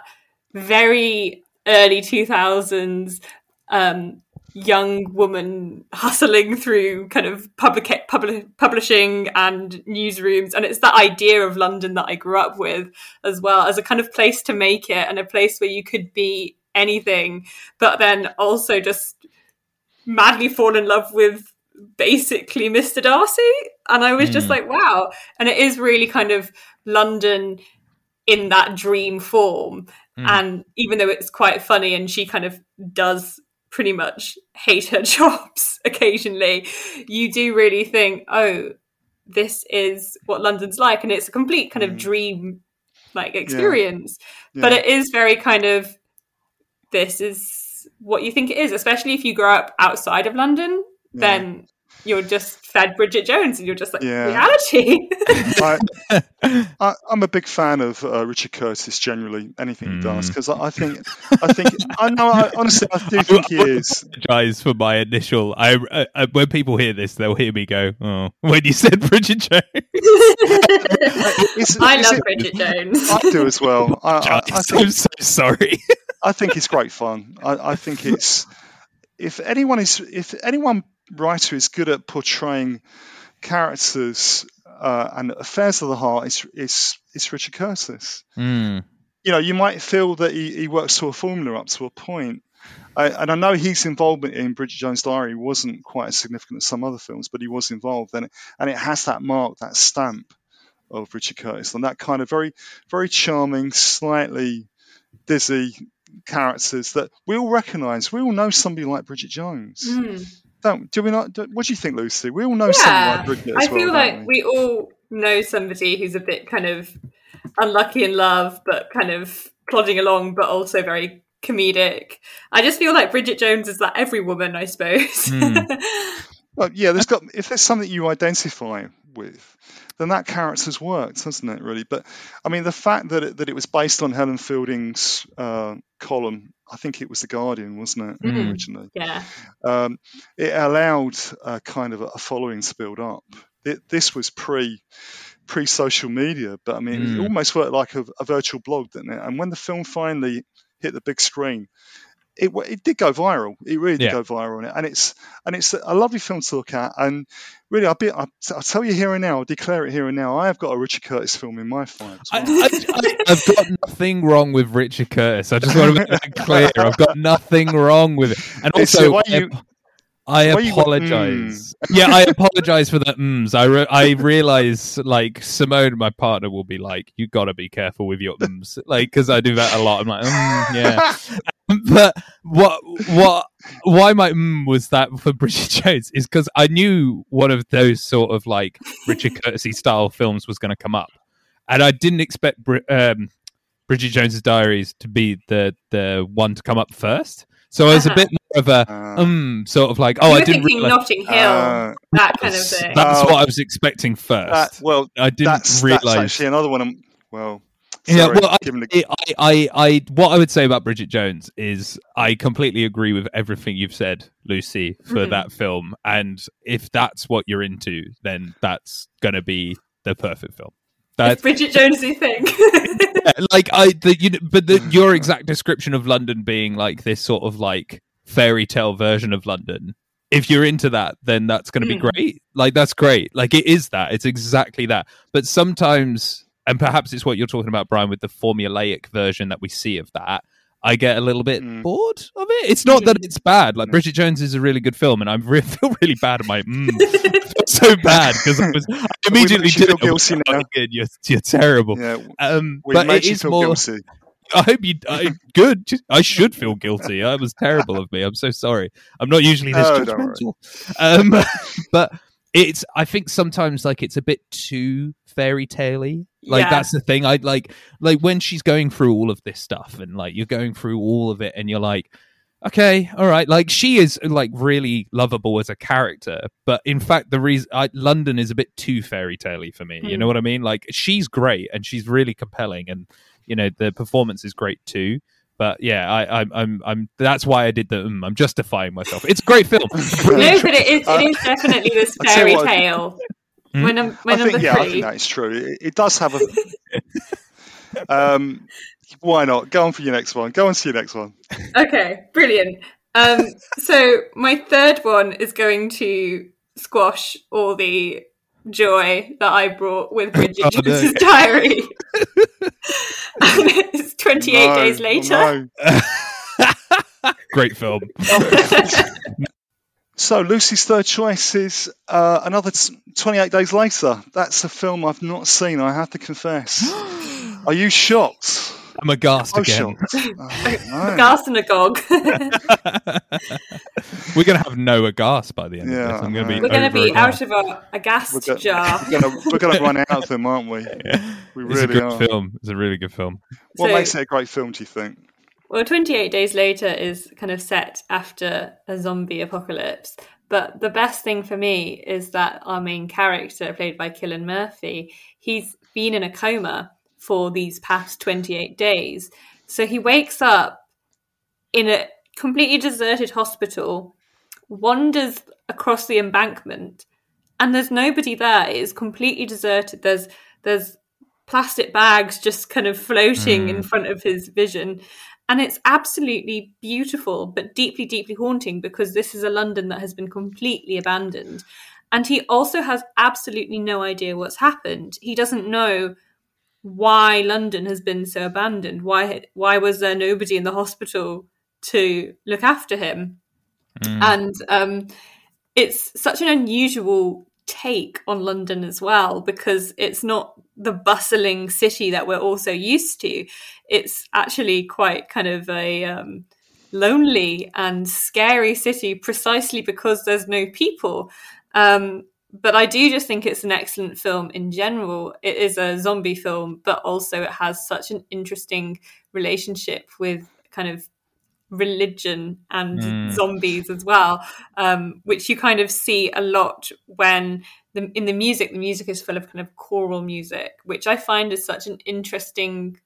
very early 2000s um, young woman hustling through kind of public, public publishing and newsrooms and it's that idea of london that i grew up with as well as a kind of place to make it and a place where you could be anything but then also just madly fall in love with basically mr darcy. And i was just hmm. like wow. And it is really kind of london in that dream form. Hmm. And even though it's quite funny and she kind of does pretty much hate her jobs occasionally, you do really think, oh, this is what London's like. And it's a complete kind of mm. dream like experience. But Yeah. it is very kind of this is what you think it is, especially if you grow up outside of London, then you're just fed Bridget Jones and you're just like Yeah. reality. I, I, I'm a big fan of uh, Richard Curtis generally, anything he does, because I, I think, I think, I know, I, honestly, I do think he is. apologize for my initial. I, uh, uh, when people hear this, they'll hear me go, "Oh, when you said Bridget Jones." Is- I is love it- Bridget Jones. I do as well. I, I, I, I'm so sorry. I think it's great fun. I, I think it's if anyone is if anyone writer is good at portraying characters uh, and affairs of the heart, it's it's it's Richard Curtis. Mm. You know, you might feel that he, he works to a formula up to a point. I, and I know his involvement in Bridget Jones' Diary wasn't quite as significant as some other films, but he was involved, and it, and it has that mark, that stamp of Richard Curtis, and that kind of very, very charming, slightly dizzy characters that we all recognise. We all know somebody like Bridget Jones. Mm. Don't do we not? Do, what do you think, Lucy? We all know somebody yeah, like Bridget. I As well, feel don't like we all know somebody who's a bit kind of unlucky in love, but kind of plodding along, but also very comedic. I just feel like Bridget Jones is like every woman, I suppose. Hmm. Well, yeah, there's got if there's something you identify with, then that character's worked, hasn't it? Really, but I mean, the fact that it, that it was based on Helen Fielding's uh, column, I think it was the Guardian, wasn't it, Mhm. originally? yeah, Um, it allowed uh, kind of a following to build up. It, this was pre pre social media, but I mean, it Mm. almost worked like a, a virtual blog, didn't it? And when the film finally hit the big screen, it it did go viral. It really did Yeah. go viral, on it, and it's and it's a lovely film to look at. And really, I'll be I'll, I'll tell you here and now, I'll declare it here and now. I have got a Richard Curtis film in my file. I, well. I, I, I've got nothing wrong with Richard Curtis. I just want to make that clear. I've got nothing wrong with it. And also, I- you- I the way went, apologize. Yeah, I apologize for the ums. I re- I realize like Simone, my partner, will be like, "You got to be careful with your ums," like because I do that a lot. I'm like, mm, yeah. but what what why my mm was that for Bridget Jones is because I knew one of those sort of like Richard Curtisy style films was going to come up, and I didn't expect Bri- um, Bridget Jones's Diaries to be the the one to come up first. So I was a Uh-huh. bit more of a Uh, um sort of like oh you I were didn't thinking realize Notting Hill, uh, that kind of that's, thing. that's Oh. what I was expecting first. that, well, I didn't that's, realize. that's actually another one. I'm, well, Yeah, well, I, the- I, I, I, what I would say about Bridget Jones is I completely agree with everything you've said, Lucy, for Mhm. that film. And if that's what you're into, then that's going to be the perfect film. It's That's Bridget Jonesy thing. like I, the, you know, but the, your exact description of London being like this sort of like fairy tale version of London. If you're into that, then that's going to be Mm. great. Like that's great. Like it is that. It's exactly that. But sometimes, and perhaps it's what you're talking about, Brian, with the formulaic version that we see of that. I get a little bit Mm. bored of it. It's not that Mm. it's bad. Like Bridget Jones is a really good film, and I re- feel really bad. Like, mm, so bad because I was I immediately did feel guilty now. "Oh, You're, you're terrible. yeah, Um, but it is more. guilty. I hope you. I, good. I should feel guilty. I was terrible of me. I'm so sorry. I'm not usually this Oh, judgmental. Um, but it's. I think sometimes like it's a bit too fairy tale-y. Like Yeah. that's the thing. I like like when she's going through all of this stuff and like you're going through all of it and you're like. Okay, all right. Like she is like really lovable as a character, but in fact, the reason I, London is a bit too fairy tale for me. You Hmm. know what I mean? Like she's great and she's really compelling, and you know the performance is great too. But yeah, I, I'm, I'm, I'm. That's why I did the. Um, I'm justifying myself. It's a great film. no, but it is, it is definitely this fairy tale. Hmm? My, num- my I number think, yeah, I think that is true. It, it does have a. um, Why not? Go on for your next one. Go on to your next one. Okay, brilliant. Um, so my third one is going to squash all the joy that I brought with Bridget Oh, no. Jones's Diary. it's 28 No, days later. no. Great film. So Lucy's third choice is uh, another t- 28 days later. That's a film I've not seen. I have to confess. Are you shocked? I'm aghast Oh, again. shocked. Oh, no. Gas and agog. We're gonna have no aghast by the end Yeah, of this. I'm gonna be. We're going to be aghast. out of a, a gas we're go- jar. We're going to run out of them, aren't we? We It's a really good are. film. It's a really good film. What So- makes it a great film? Do you think? Well, 28 Days Later is kind of set after a zombie apocalypse. But the best thing for me is that our main character, played by Cillian Murphy, he's been in a coma for these past 28 days. So he wakes up in a completely deserted hospital, wanders across the embankment, and there's nobody there. It is completely deserted. There's there's plastic bags just kind of floating in mm. front of his vision. And it's absolutely beautiful, but deeply, deeply haunting because this is a London that has been completely abandoned. And he also has absolutely no idea what's happened. He doesn't know why London has been so abandoned. Why why was there nobody in the hospital to look after him? And um, it's such an unusual take on London as well because it's not the bustling city that we're also used to. It's actually quite kind of a um, lonely and scary city precisely because there's no people. Um, but I do just think it's an excellent film in general. It is a zombie film, but also it has such an interesting relationship with kind of religion and mm. zombies as well, um, which you kind of see a lot when the, in the music, the music is full of kind of choral music, which I find is such an interesting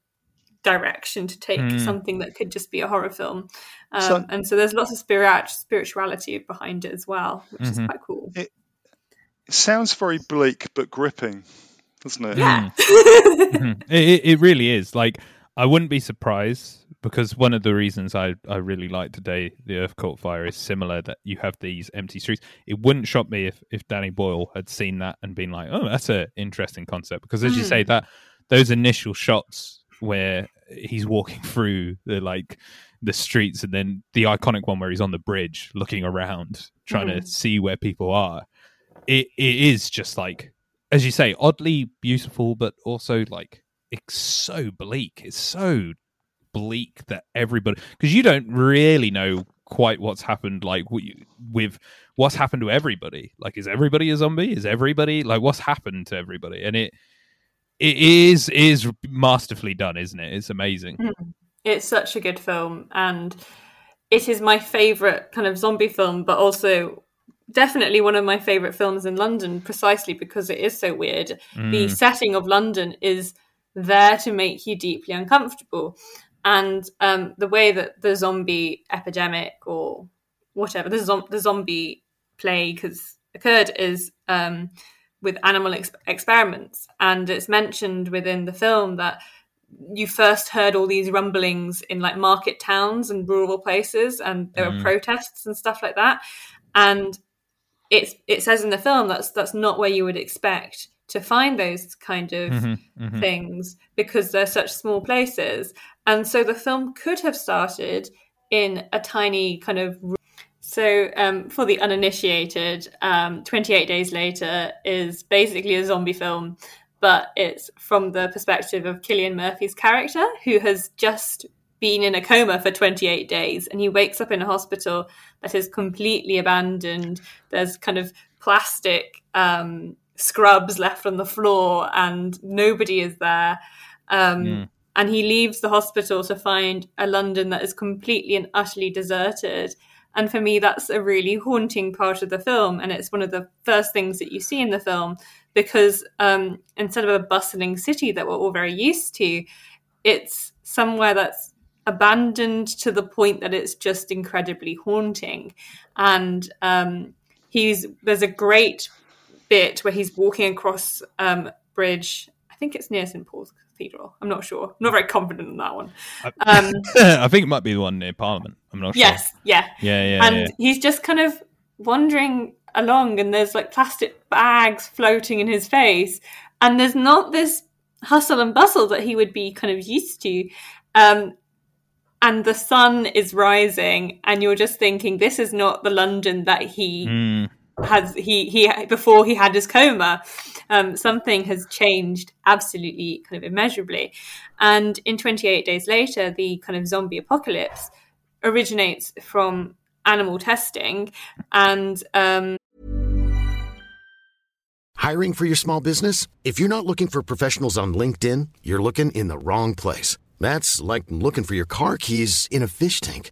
direction to take mm. something that could just be a horror film. Um, So- and so there's lots of spirit, spirituality behind it as well, which is mm-hmm. quite cool. It sounds very bleak but gripping, doesn't it? Yeah. Mm. Mm-hmm. it, it, it really is. Like, I wouldn't be surprised because one of the reasons I, I really like today the Earth Caught Fire is similar that you have these empty streets. It wouldn't shock me if, if Danny Boyle had seen that and been like, oh, that's an interesting concept. Because as you hmm. say, that those initial shots where he's walking through the like the streets and then the iconic one where he's on the bridge looking around trying to hmm. see where people are it, it is just like as you say oddly beautiful but also like it's so bleak. It's so bleak that everybody because you don't really know quite what's happened like wi- with what's happened to everybody. Like is everybody a zombie? Is everybody like what's happened to everybody? And it it is is masterfully done isn't it? It's amazing. Hmm. It's such a good film, and it is my favorite kind of zombie film, but also definitely one of my favorite films in London, precisely because it is so weird. The hmm. setting of London is there to make you deeply uncomfortable, and um, the way that the zombie epidemic or whatever the, zom- the zombie plague has occurred is um, with animal ex- experiments, and it's mentioned within the film that you first heard all these rumblings in like market towns and rural places and there were protests and stuff like that. And it's it says in the film that's that's not where you would expect to find those kind of things because they're such small places and so the film could have started in a tiny kind of so, um, for the uninitiated, um, 28 Days Later is basically a zombie film, but it's from the perspective of Cillian Murphy's character, who has just been in a coma for 28 days and he wakes up in a hospital that is completely abandoned. There's kind of plastic um, scrubs left on the floor and nobody is there. Um, And he leaves the hospital to find a London that is completely and utterly deserted. And for me, that's a really haunting part of the film. And it's one of the first things that you see in the film because um, instead of a bustling city that we're all very used to, it's somewhere that's abandoned to the point that it's just incredibly haunting. And um, he's there's a great bit where he's walking across um, bridge. I think it's near St Paul's Cathedral. I'm not sure. I'm not very confident on that one. Um, I think it might be the one near Parliament. I'm not sure. yes, yeah. Yeah, yeah, and yeah. he's just kind of wandering along and there's like plastic bags floating in his face and there's not this hustle and bustle that he would be kind of used to um, and the sun is rising and you're just thinking this is not the london that he Mm, has he he before he had his coma um, something has changed absolutely kind of immeasurably and in 28 days later the kind of zombie apocalypse originates from animal testing and um, Hiring for your small business? If you're not looking for professionals on LinkedIn, you're looking in the wrong place. That's like looking for your car keys in a fish tank.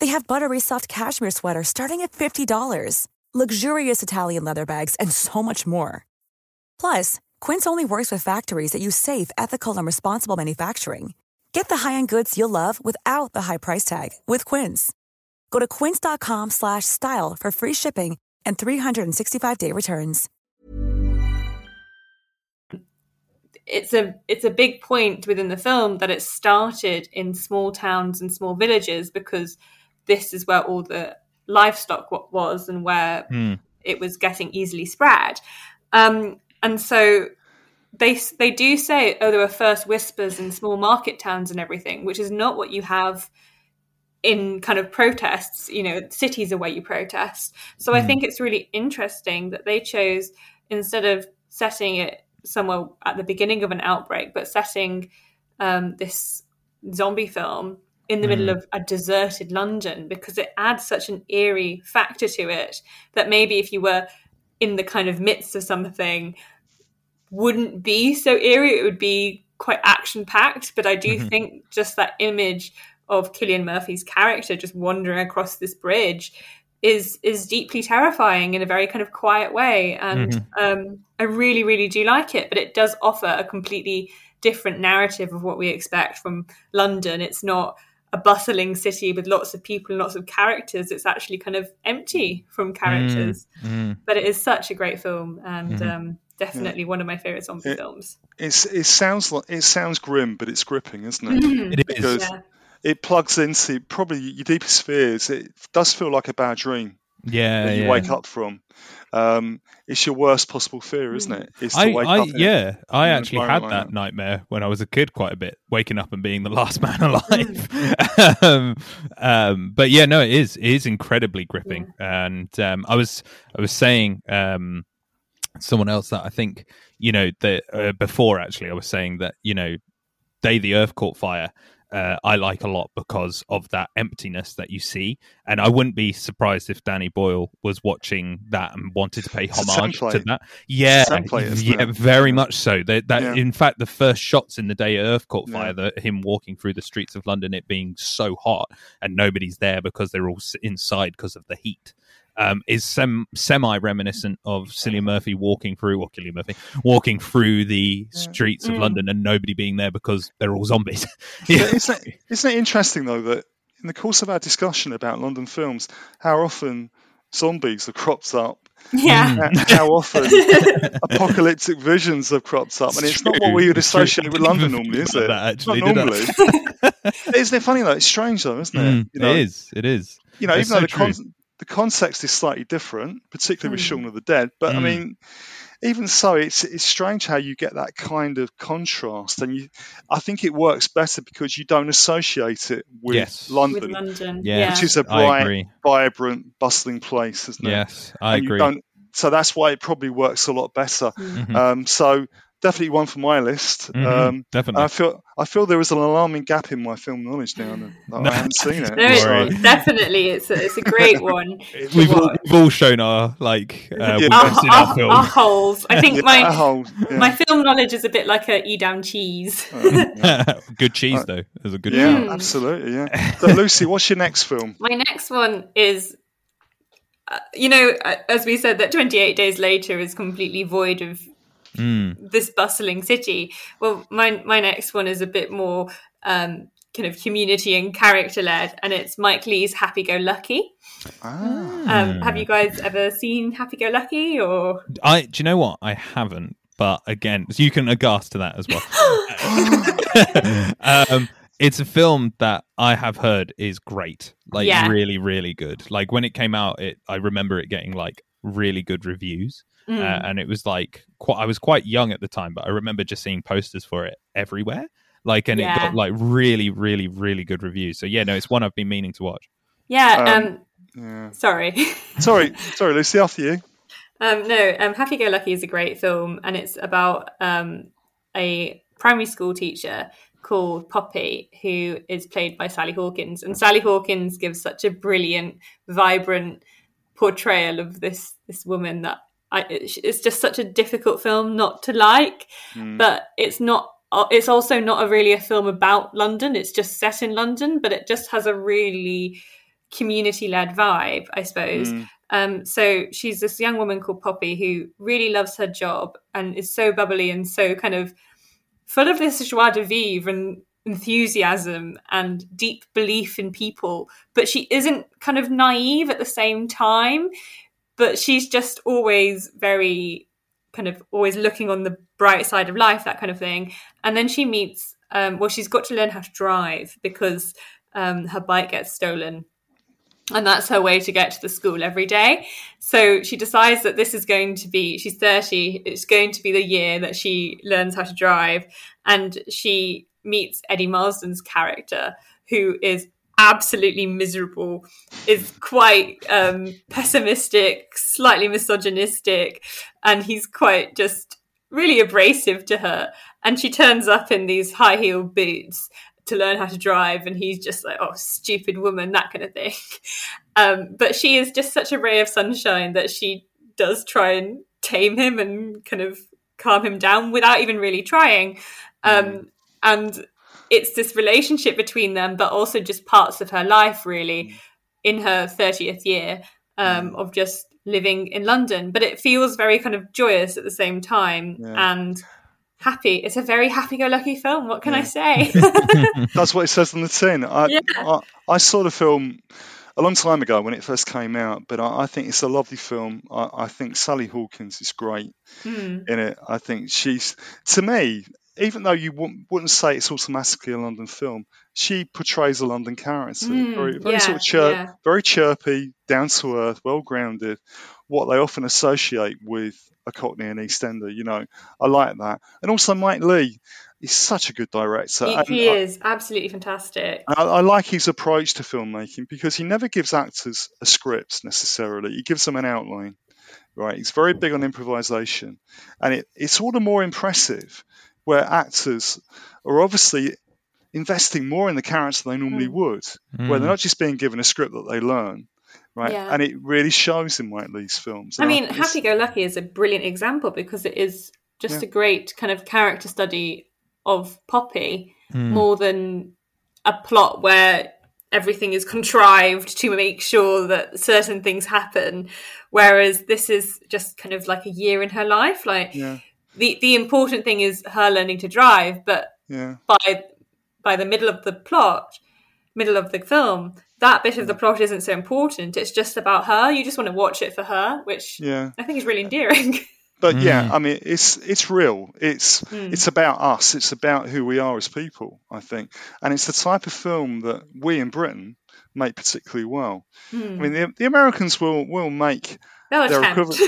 They have buttery soft cashmere sweaters starting at $50, luxurious Italian leather bags, and so much more. Plus, Quince only works with factories that use safe, ethical, and responsible manufacturing. Get the high-end goods you'll love without the high price tag with Quince. Go to quince.com slash style for free shipping and 365-day returns. it's a it's a big point within the film that it started in small towns and small villages because this is where all the livestock was and where Hmm. it was getting easily spread. Um, and so they they do say oh there were first whispers in small market towns and everything which is not what you have in kind of protests you know cities are where you protest. So i think it's really interesting that they chose instead of setting it somewhere at the beginning of an outbreak but setting um, this zombie film in the middle mm. of a deserted london because it adds such an eerie factor to it that maybe if you were in the kind of midst of something wouldn't be so eerie. It would be quite action packed. But I do mm-hmm. think just that image of Cillian Murphy's character just wandering across this bridge is is deeply terrifying in a very kind of quiet way. And mm-hmm. um, I really, really do like it. But it does offer a completely different narrative of what we expect from London. It's not a bustling city with lots of people and lots of characters. It's actually kind of empty from characters. Mm. But it is such a great film and um, definitely one of my favorite zombie It- films. It's it sounds like it sounds grim, but it's gripping, isn't it? It is. Because Yeah. it plugs into probably your deepest fears. It does feel like a bad dream Yeah, that you yeah. wake up from. Um, it's your worst possible fear, isn't it? Is to I, wake I up. in- yeah, I actually had like that nightmare when I was a kid quite a bit, waking up and being the last man alive. um, um, but yeah, no, it is it is incredibly gripping, and um, I was I was saying um, someone else that I think you know that uh, before actually I was saying that you know day the earth caught fire uh, I like a lot because of that emptiness that you see. And I wouldn't be surprised if Danny Boyle was watching that and wanted to pay homage to that. Yeah, It's a template, isn't yeah, it? very much so. That, that Yeah. in fact, the first shots in the day Earth caught Yeah. fire, him walking through the streets of London, it being so hot and nobody's there because they're all inside because of the heat. Um, is sem- semi reminiscent of Cillian Murphy walking through, or Killian Murphy walking through the streets of Mm. London and nobody being there because they're all zombies. But yeah. isn't, it, isn't it interesting though that in the course of our discussion about London films, how often zombies have cropped up, Yeah. Mm. how how often apocalyptic visions have cropped up, and it's not what we would associate with London normally, is it? that, actually, not normally. isn't it funny though? It's strange though, isn't it? Mm, You know, it is. It is. you know, It's even though the con- true. The context is slightly different, particularly with Mm. Shaun of the Dead, but I Mm. mean, even so, it's it's strange how you get that kind of contrast, and you, I think it works better because you don't associate it with Yes. With London, London. Yeah. Yeah. which is a bright, vibrant, bustling place, isn't it? Yes, I And you agree. don't- so that's why it probably works a lot better. Mhm. Um, so definitely one for my list. Mhm, Um, definitely. I feel I feel there was an alarming gap in my film knowledge now that I haven't seen it. No, it- So- definitely, it's a, it's a great one. We've all, we've all shown our like uh, Yeah. our, our our, our holes. I think Yeah, my a whole- yeah. my film knowledge is a bit like a Edam cheese. good cheese though. There's a good yeah, absolutely. Yeah. So, Lucy, what's your next film? My next one is, uh, you know, uh, as we said, that 28 Days Later is completely void of Mm. this bustling city. Well, my my next one is a bit more um, kind of community and character led, and it's Mike Leigh's Happy Go Lucky. Ah, Um, have you guys ever seen Happy Go Lucky? Or I do you know what? I haven't, but again, you can aghast to that as well. um, it's a film that I have heard is great, like Yeah. really, really good. Like when it came out, it I remember it getting like really good reviews, Mm. uh, and it was like quite, I was quite young at the time, but I remember just seeing posters for it everywhere. Like, and it got like really, really, really good reviews. So yeah, no, it's one I've been meaning to watch. yeah, Um, um, yeah. sorry. Sorry, sorry, Lucy. After you. Um, no, um, Happy Go Lucky is a great film, and it's about um, a primary school teacher called Poppy, who is played by Sally Hawkins. And Sally Hawkins gives such a brilliant, vibrant portrayal of this this woman that I, it's just such a difficult film not to like. But it's not. uh, It's also not a really a film about London. It's just set in London, but it just has a really community led vibe, I suppose. Um, so she's this young woman called Poppy who really loves her job and is so bubbly and so kind of full of this joie de vivre and enthusiasm and deep belief in people. But she isn't kind of naive at the same time. But she's just always very kind of always looking on the bright side of life, that kind of thing. And then she meets, um, well, she's got to learn how to drive because um, her bike gets stolen and that's her way to get to the school every day. So she decides that this is going to be, she's 30, it's going to be the year that she learns how to drive. And she meets Eddie Marsan's character, who is absolutely miserable, is quite um, pessimistic, slightly misogynistic, and he's quite just really abrasive to her. And she turns up in these high heel boots to learn how to drive and he's just like oh stupid woman that kind of thing. Um, but she is just such a ray of sunshine that she does try and tame him and kind of calm him down without even really trying. Um, and it's this relationship between them but also just parts of her life really in her 30th year um, of just living in london but it feels very kind of joyous at the same time Yeah. and happy it's a very happy-go-lucky film what can i say That's what it says on the tin. I, Yeah. I, I saw the film a long time ago when it first came out, but I, I think it's a lovely film. I, I think Sally Hawkins is great Hmm. in it. I think she's, to me, even though you wouldn't, wouldn't say it's automatically a London film, she portrays a London character. Mm, very, very yeah, sort of chirp, yeah. very chirpy, down to earth, well grounded. What they often associate with a Cockney and Eastender, you know, I like that. And also Mike Leigh, he's such a good director. he, he I- is absolutely fantastic I, I like his approach to filmmaking because he never gives actors a script necessarily. He gives them an outline, right? He's very big on improvisation, and it, it's all the more impressive where actors are obviously investing more in the character than they normally Mm. would, where they're not just being given a script that they learn, right? Yeah. And it really shows in Mike Leigh's films. I mean, think Happy Go Lucky is a brilliant example because it is just Yeah. a great kind of character study of Poppy Hmm. more than a plot where everything is contrived to make sure that certain things happen. Whereas this is just kind of like a year in her life. Like Yeah, the the important thing is her learning to drive, but yeah. by by the middle of the plot, middle of the film, that bit of the plot isn't so important. It's just about her. You just want to watch it for her, which Yeah. I think is really endearing. But yeah, I mean, it's it's real. It's Mm. it's about us. It's about who we are as people. I think, and it's the type of film that we in Britain make particularly well. I mean, the, the Americans will will make They'll They're attempt.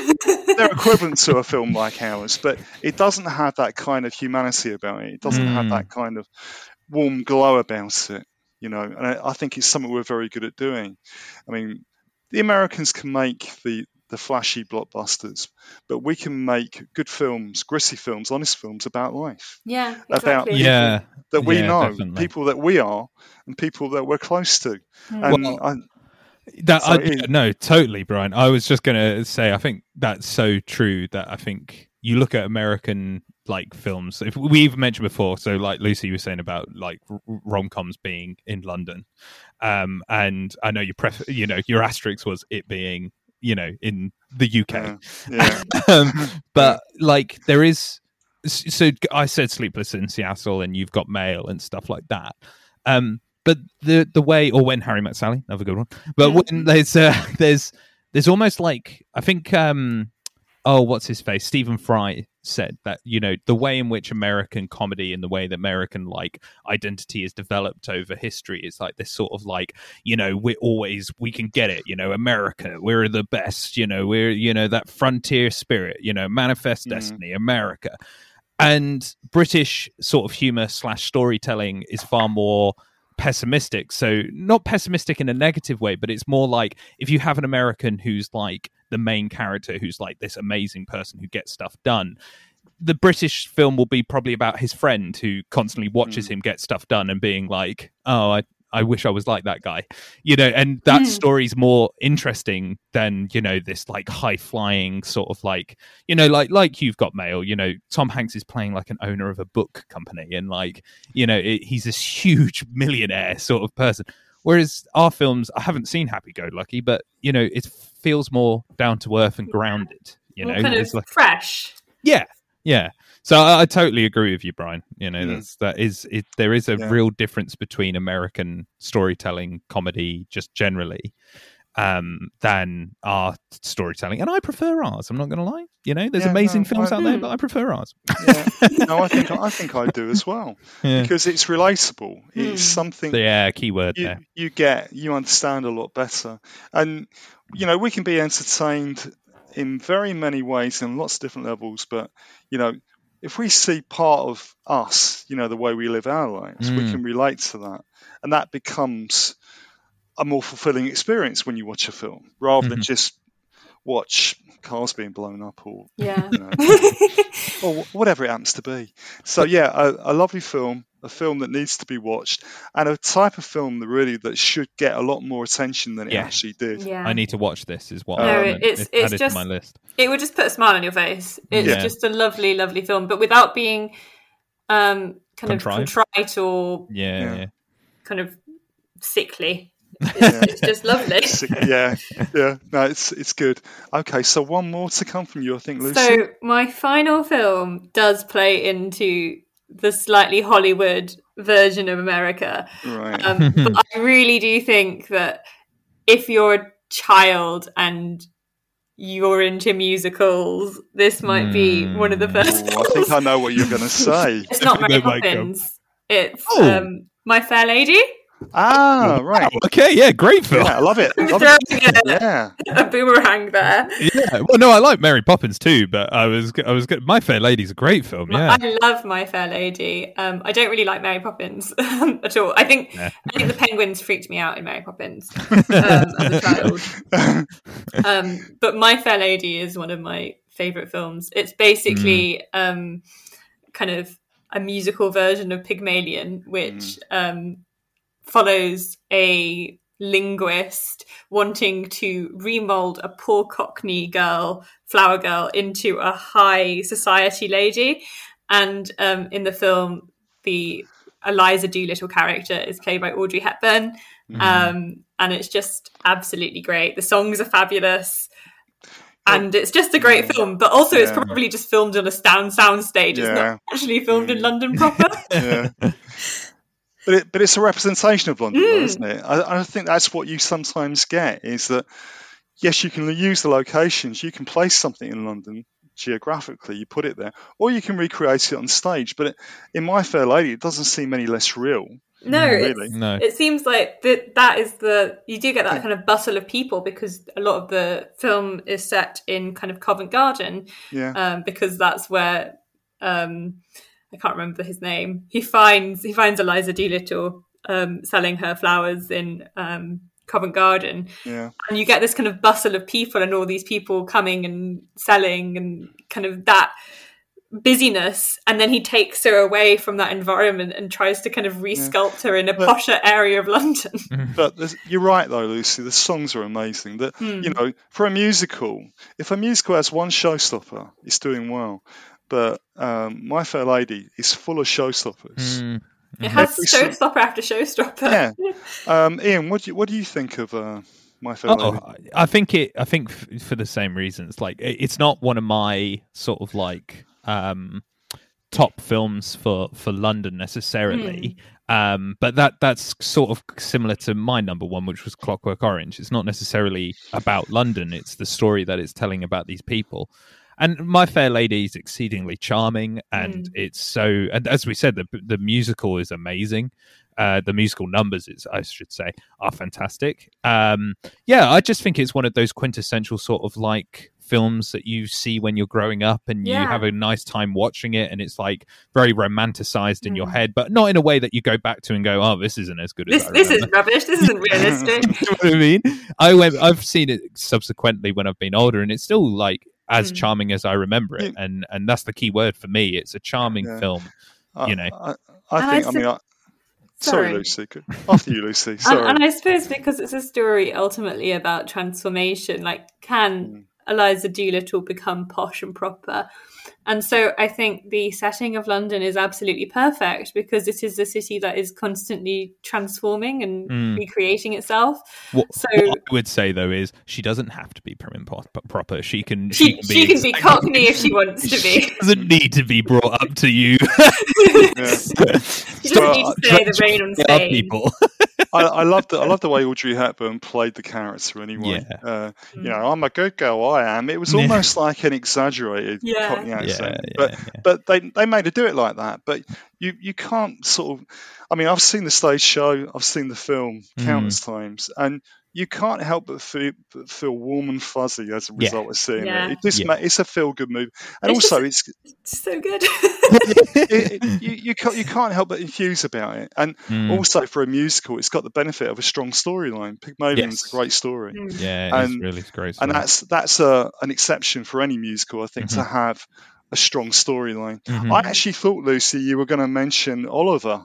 they're equivalent to a film like ours, but it doesn't have that kind of humanity about it. It doesn't have Mm. that kind of warm glow about it, you know. And I, I think it's something we're very good at doing. I mean, the Americans can make the the flashy blockbusters, but we can make good films, gritty films, honest films about life. Yeah, About. Yeah, that we Yeah, know, definitely. people that we are, and people that we're close to. Hmm. And Well, I, That I, So yeah, no, totally, Brian. I was just gonna say, I think that's so true. That I think you look at American like films. If we've mentioned before, so like Lucy was saying about like rom coms being in London, um, and I know your pref, you know, your asterisk was it being, you know, in the UK. yeah, yeah. um, but like there is so i said sleepless in seattle and you've got mail and stuff like that um but the the way or when harry met sally another good one. But when there's uh, there's there's almost like i think um oh what's his face? Stephen fry said that you know the way in which american comedy and the way that american like identity is developed over history is like this sort of like you know we're always we can get it you know america we're the best you know we're you know that frontier spirit you know manifest Mhm. destiny america. And british sort of humor slash storytelling is far more pessimistic. So not pessimistic in a negative way but it's more like if you have an american who's like the main character who's like this amazing person who gets stuff done the british film will be probably about his friend who constantly watches hmm. him get stuff done and being like oh i I wish I was like that guy, you know, and that Mm. story's more interesting than you know this like high flying sort of like you know like like you've got mail, you know, Tom Hanks is playing like an owner of a book company and like you know it, he's this huge millionaire sort of person. Whereas our films, I haven't seen Happy Go Lucky, but you know it feels more down to earth and grounded. You know, kind It's of like fresh. yeah, yeah. So I, I totally agree with you, Brian. You know, Mm. that's that is it. There is a Yeah. real difference between American storytelling, comedy, just generally, um, than our storytelling, and I prefer ours. I'm not going to lie. You know, there's Yeah, amazing no, films I- out there, Mm. but I prefer ours. yeah. No, I think I think I do as well Yeah, because it's relatable. It's Hmm. something yeah. Keyword you, there. you get, you understand a lot better, and you know we can be entertained in very many ways and lots of different levels. But you know, if we see part of us, you know, the way we live our lives, we Mm. can relate to that, and that becomes a more fulfilling experience when you watch a film rather than Mhm. just watch cars being blown up or Yeah. you know, or whatever it happens to be. So yeah, a, a lovely film, a film that needs to be watched, and a type of film that really that should get a lot more attention than it Yeah. actually did. yeah. I need to watch this. Is what No, I'm- it- it's- it's just- my list. it would just put a smile on your face. It's Yeah. just a lovely, lovely film, but without being um, kind Contrived? of contrite or Yeah, Yeah. yeah. kind of sickly. Yeah. It's, it's just lovely. Sick- yeah, yeah, no, it's it's good. Okay, so one more to come from you, I think, Lucy. So my final film does play into the slightly Hollywood version of America, right, um, but I really do think that if you're a child and you're into musicals, this might be one of the first. Ooh, I think. I know what you're going to say. It's not Mary They. Poppins. It's Oh. um, My Fair Lady. Ah, right. Okay, yeah, great film. Yeah, I love it. I'm Love it. a, Yeah, a boomerang there. Yeah. Well, no, I like Mary Poppins too, but I was, I was good. My Fair Lady's a great film. Yeah. I love My Fair Lady. Um, I don't really like Mary Poppins at all. I think Yeah. I think the penguins freaked me out in Mary Poppins um, as a child. Um, but My Fair Lady is one of my favorite films. It's basically um, kind of a musical version of Pygmalion, which um, follows a linguist wanting to remold a poor Cockney girl, flower girl, into a high society lady. And um, in the film, the Eliza Doolittle character is played by Audrey Hepburn. Um, and it's just absolutely great. The songs are fabulous. And it's just a great film, but also it's probably just filmed on a sound soundstage. It's Yeah. not actually filmed in London proper. yeah. But it, but it's a representation of London, though, Mm. isn't it? I, I think that's what you sometimes get is that yes, you can use the locations, you can place something in London geographically, you put it there, or you can recreate it on stage. But it, in My Fair Lady, it doesn't seem any less real. No, Really? No. it seems like that that is the you do get that kind of bustle of people because a lot of the film is set in kind of Covent Garden Yeah, um, because that's where um, I can't remember his name. He finds he finds Eliza Doolittle um, selling her flowers in um, Covent Garden, Yeah. and you get this kind of bustle of people and all these people coming and selling and kind of that busyness and then he takes her away from that environment and tries to kind of resculpt her in a But- posher area of London. But you're right, though, Lucy. The songs are amazing. That Hmm. you know, for a musical, if a musical has one showstopper, it's doing well. But um, My Fair Lady is full of showstoppers. Mm. It has Every song- showstopper after showstopper. Yeah. Um, Ian, what do you, what do you think of uh, My Fair Oh, Lady? I think it. I think f- for the same reasons. Like, it- it's not one of my sort of like um, top films for for London necessarily. Um, but that that's sort of similar to my number one, which was Clockwork Orange. It's not necessarily about London; it's the story that it's telling about these people. And My Fair Lady is exceedingly charming, and it's so. And as we said, the the musical is amazing. Uh, the musical numbers, is, I should say, are fantastic. Um, yeah, I just think it's one of those quintessential sort of like films that you see when you're growing up and you have a nice time watching it and it's like very romanticized in your Mm. head but not in a way that you go back to and go oh this isn't as good as This I this is rubbish. This isn't realistic. you know what I mean? I went. I've seen it subsequently when I've been older, and it's still like as Mm. charming as I remember it. And and that's the key word for me. It's a charming Yeah. film. I, you know. I, I think. I I mean, I, Sorry. sorry, Lucy. Go- After you, Lucy. And, Sorry. and I suppose because it's a story ultimately about transformation, like can Eliza Doolittle become posh and proper? And so I think the setting of London is absolutely perfect because it is a city that is constantly transforming and Mm. recreating itself. What, So what I would say though is she doesn't have to be prim and pro- proper. She can. she, she can be exactly- cockney if she wants to be. She doesn't need to be brought up to you. She doesn't need to say the rain on There are Spain. people. I, I love the I love the way Audrey Hepburn played the character. Anyway, Yeah. uh, Mm. you know, I'm a good girl. I am. It was Yeah. almost like an exaggerated Yeah. Cockney Yeah, accent, yeah, but yeah. but they they made her do it like that. But you you can't sort of. I mean, I've seen the stage show. I've seen the film Mm. countless times, and you can't help but feel, but feel warm and fuzzy as a Yeah. result of seeing Yeah. it. It just Yeah. ma- it's a feel good movie, and It's also it's so good. it, it, you, you can't you can't help but enthuse about it. And Mm. also for a musical, it's got the benefit of a strong storyline. Pygmalion's Yes. a great story, yeah, it's And- really great. and that's that's a, an exception for any musical, I think, to have a strong storyline. Mhm. I actually thought, Lucy, you were going to mention Oliver.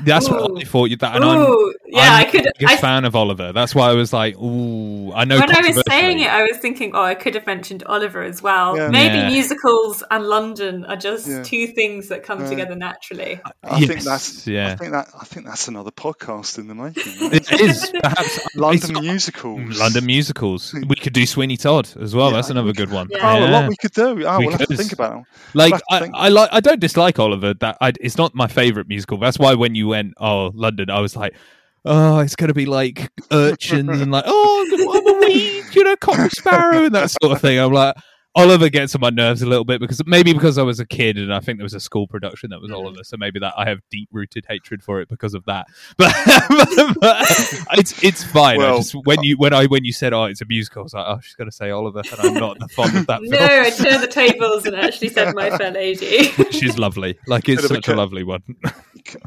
That's Ooh. what I thought. You that, and I'm, yeah, I'm I could. the biggest I, fan of Oliver. That's why I was like, ooh, I know. when I was saying it, I was thinking, oh, I could have mentioned Oliver as well. Yeah. Maybe Yeah. musicals and London are just Yeah. two things that come Yeah. together naturally. I Yes, think that's yeah. I think that I think that's another podcast in the making. It is perhaps London musicals. Mm, London musicals. We could do Sweeney Todd as well. Yeah, That's another good one. Yeah. Oh, a lot we could do. Oh, We we'll have to think about it. Like We'll have to I. I like I don't dislike Oliver. That I, it's not my favorite musical. That's why when you went oh London, I was like, oh, it's gonna be like urchins and like oh I'm a wee, you know, cocker sparrow and that sort of thing. I'm like. Oliver gets on my nerves a little bit because maybe because I was a kid and I think there was a school production that was Oliver, so maybe that I have deep rooted hatred for it because of that. But, but it's it's fine. I Well, just, when you when I when you said oh it's a musical, I was like oh she's gonna say Oliver, and I'm not fond of that No, film. I turned the tables and actually said My Fair Lady. She's lovely. Like it's Bit of a such a lovely one.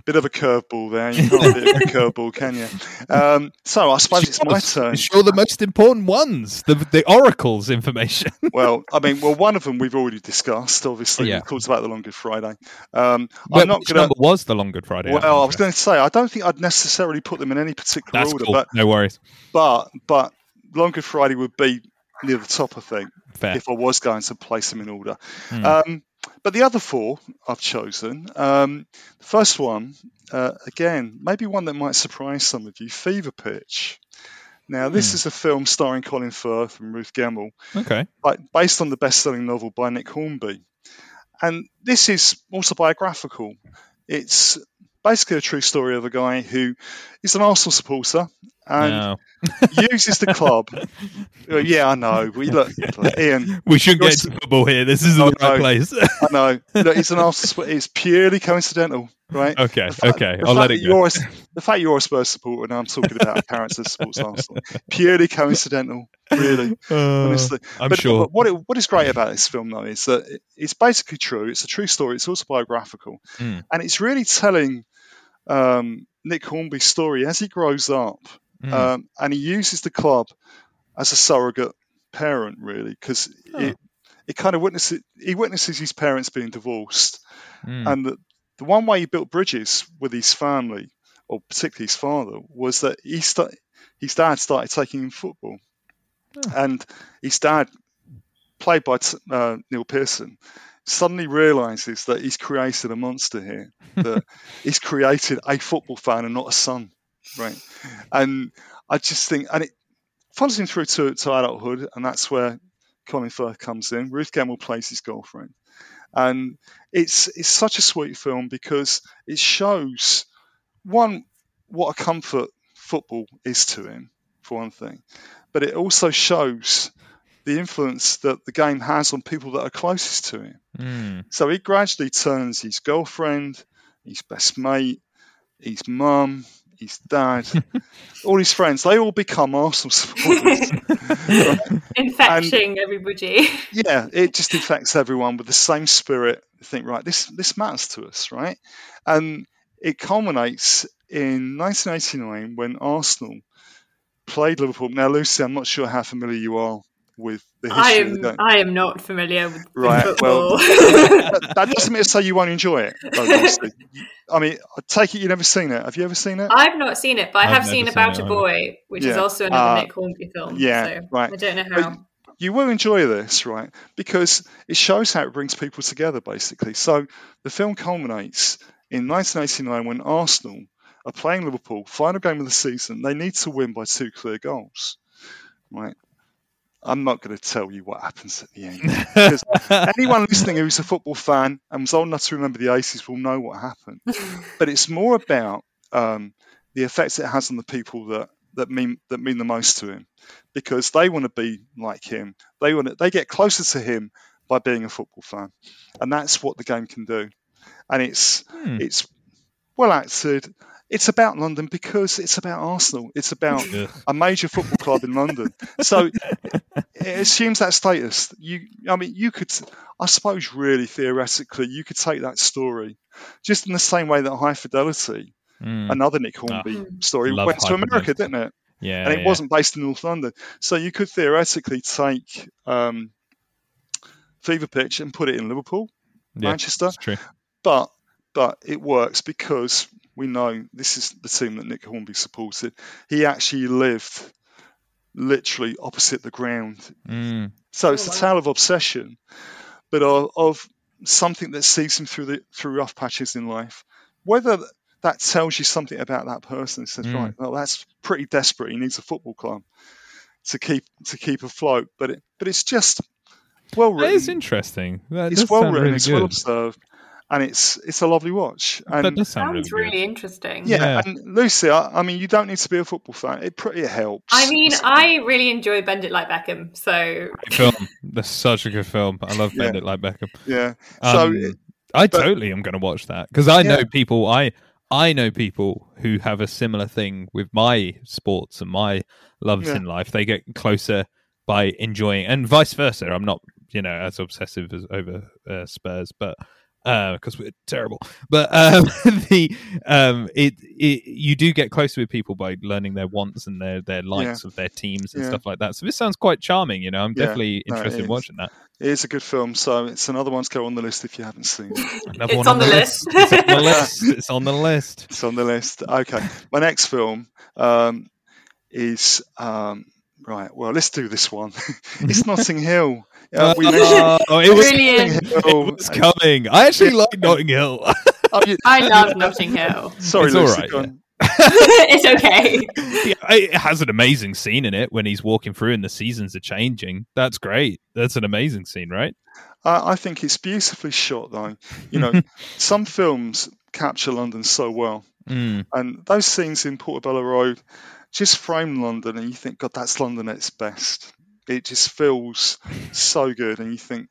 Bit of a curveball there. You can't do a curveball, can you? Um, so I suppose it's my turn. Sure, the most important ones, the the oracles information. Well, I mean, well, one of them we've already discussed. Obviously, Yeah. we talked about the Long Good Friday. Um, Well, I'm not which going to. number was the Long Good Friday? Well, I was going to say I don't think I'd necessarily put them in any particular That's order, cool. but no worries. but but Long Good Friday would be near the top, I think, Fair. if I was going to place them in order. Hmm. Um, but the other four I've chosen. Um, the first one, uh, again, maybe one that might surprise some of you: Fever Pitch. Now, this Hmm. is a film starring Colin Firth and Ruth Gemmell, Okay. like, based on the best-selling novel by Nick Hornby. And this is autobiographical. It's basically a true story of a guy who is an Arsenal supporter and No. uses the club. Yeah, I know. We look, look, Ian. We shouldn't get into football here. This isn't Oh, the right place. I know. Look, it's an Arsenal. It's purely coincidental, right? okay. Fact- Okay. I'll let it go. You're a, the fact you're a Spurs supporter, and I'm talking about a parents that supports Arsenal, purely coincidental, really. Uh, honestly. I'm but, sure. but what it, what is great about this film, though, is that it- it's basically true. It's a true story. It's autobiographical, Mm. and it's really telling um, Nick Hornby's story as he grows up Mm. um, and he uses the club as a surrogate parent, really, because Oh. it it kind of witnesses he witnesses his parents being divorced, Mm. and the, the one way he built bridges with his family, or particularly his father, was that he sta- his dad started taking him football, and his dad, played by t- uh, Neil Pearson, suddenly realizes that he's created a monster here, that he's created a football fan and not a son, right? And I just think, and it follows him through to, to adulthood, and that's where Colin Firth comes in. Ruth Gemmell plays his girlfriend, and it's it's such a sweet film because it shows one what a comfort football is to him, for one thing, but it also shows the influence that the game has on people that are closest to him. Mm. So he gradually turns his girlfriend, his best mate, his mum, his dad, all his friends, they all become Arsenal supporters. Infecting everybody. yeah, it just infects everyone with the same spirit. You think, right, this this matters to us, right? And it culminates in 1989 when Arsenal played Liverpool. Now, Lucy, I'm not sure how familiar you are with the I history of the am game. I am not familiar with, with Right, football. well, that, that doesn't mean to say you won't enjoy it. though, Lucy. I mean, I take it you've never seen it. Have you ever seen it? I've not seen it, but I I've have never seen seen About it a. Boy, which is also another Uh, Nick Hornby film. yeah, so right. I don't know But how. you will enjoy this, right? Because it shows how it brings people together, basically. So the film culminates in 1989 when Arsenal are playing Liverpool, final game of the season. They need to win by two clear goals, right? I'm not going to tell you what happens at the end. Because anyone listening who's a football fan and was old enough to remember the 80s will know what happened. But it's more about um, the effects it has on the people that, that mean that mean the most to him, because they want to be like him. They want to, they get closer to him by being a football fan, and that's what the game can do. And it's Hmm. it's well acted. It's about London because it's about Arsenal. It's about Ugh. a major football club in London. So it assumes that status. You, I mean, you could, I suppose, really theoretically, you could take that story just in the same way that High Fidelity, Mm. another Nick Hornby Ah. story, went to America, Fidelity. didn't it? Yeah, and it yeah. wasn't based in North London. So you could theoretically take um, Fever Pitch and put it in Liverpool, Yeah, Manchester, but but it works because we know this is the team that Nick Hornby supported. He actually lived literally opposite the ground. Mm. So it's Oh, a wow. tale of obsession, but of, of something that sees him through the through rough patches in life. Whether that tells you something about that person, it says, Mm. right, well, that's pretty desperate. He needs a football club to keep to keep afloat. But it, but it's just well That written. is interesting. That it's well written. really it's good. well observed, and it's it's a lovely watch. And that does sound Sounds really, really interesting. yeah, Yeah. and Lucy, I, I mean, you don't need to be a football fan. It pretty helps. I mean, I really enjoy Bend It Like Beckham, so Great film. That's such a good film. I love Bend Yeah. It Like Beckham. yeah. So Um, it- I but- totally am going to watch that because I know people. I I know people who have a similar thing with my sports and my loves Yeah. in life. They get closer by enjoying, and vice versa. I'm not, you know, as obsessive as over uh, Spurs, but because we're terrible. But um, the um, it, it you do get closer with people by learning their wants and their their likes of their teams and Yeah. stuff like that. So this sounds quite charming. You know, I'm Yeah. definitely No, interested in watching that. it is a good film. So it's another one to go on the list if you haven't seen it. Another It's one on the list. it's on the list. It's on the list. It's on the list. Okay. My next film um, is um, right. Well, let's do this one. it's Notting Hill. Uh, we mentioned Oh, it was, Brilliant. Notting Hill. it was coming. I actually like Notting Hill. Oh, you- I love Notting Hill. sorry, It's all Lucy, right, go yeah. it's okay. Yeah, it has an amazing scene in it when he's walking through and the seasons are changing. That's great. That's an amazing scene, right? I, I think it's beautifully shot, though. You know, some films capture London so well, Mm. and those scenes in Portobello Road just frame London, and you think, God, that's London at its best. It just feels so good, and you think,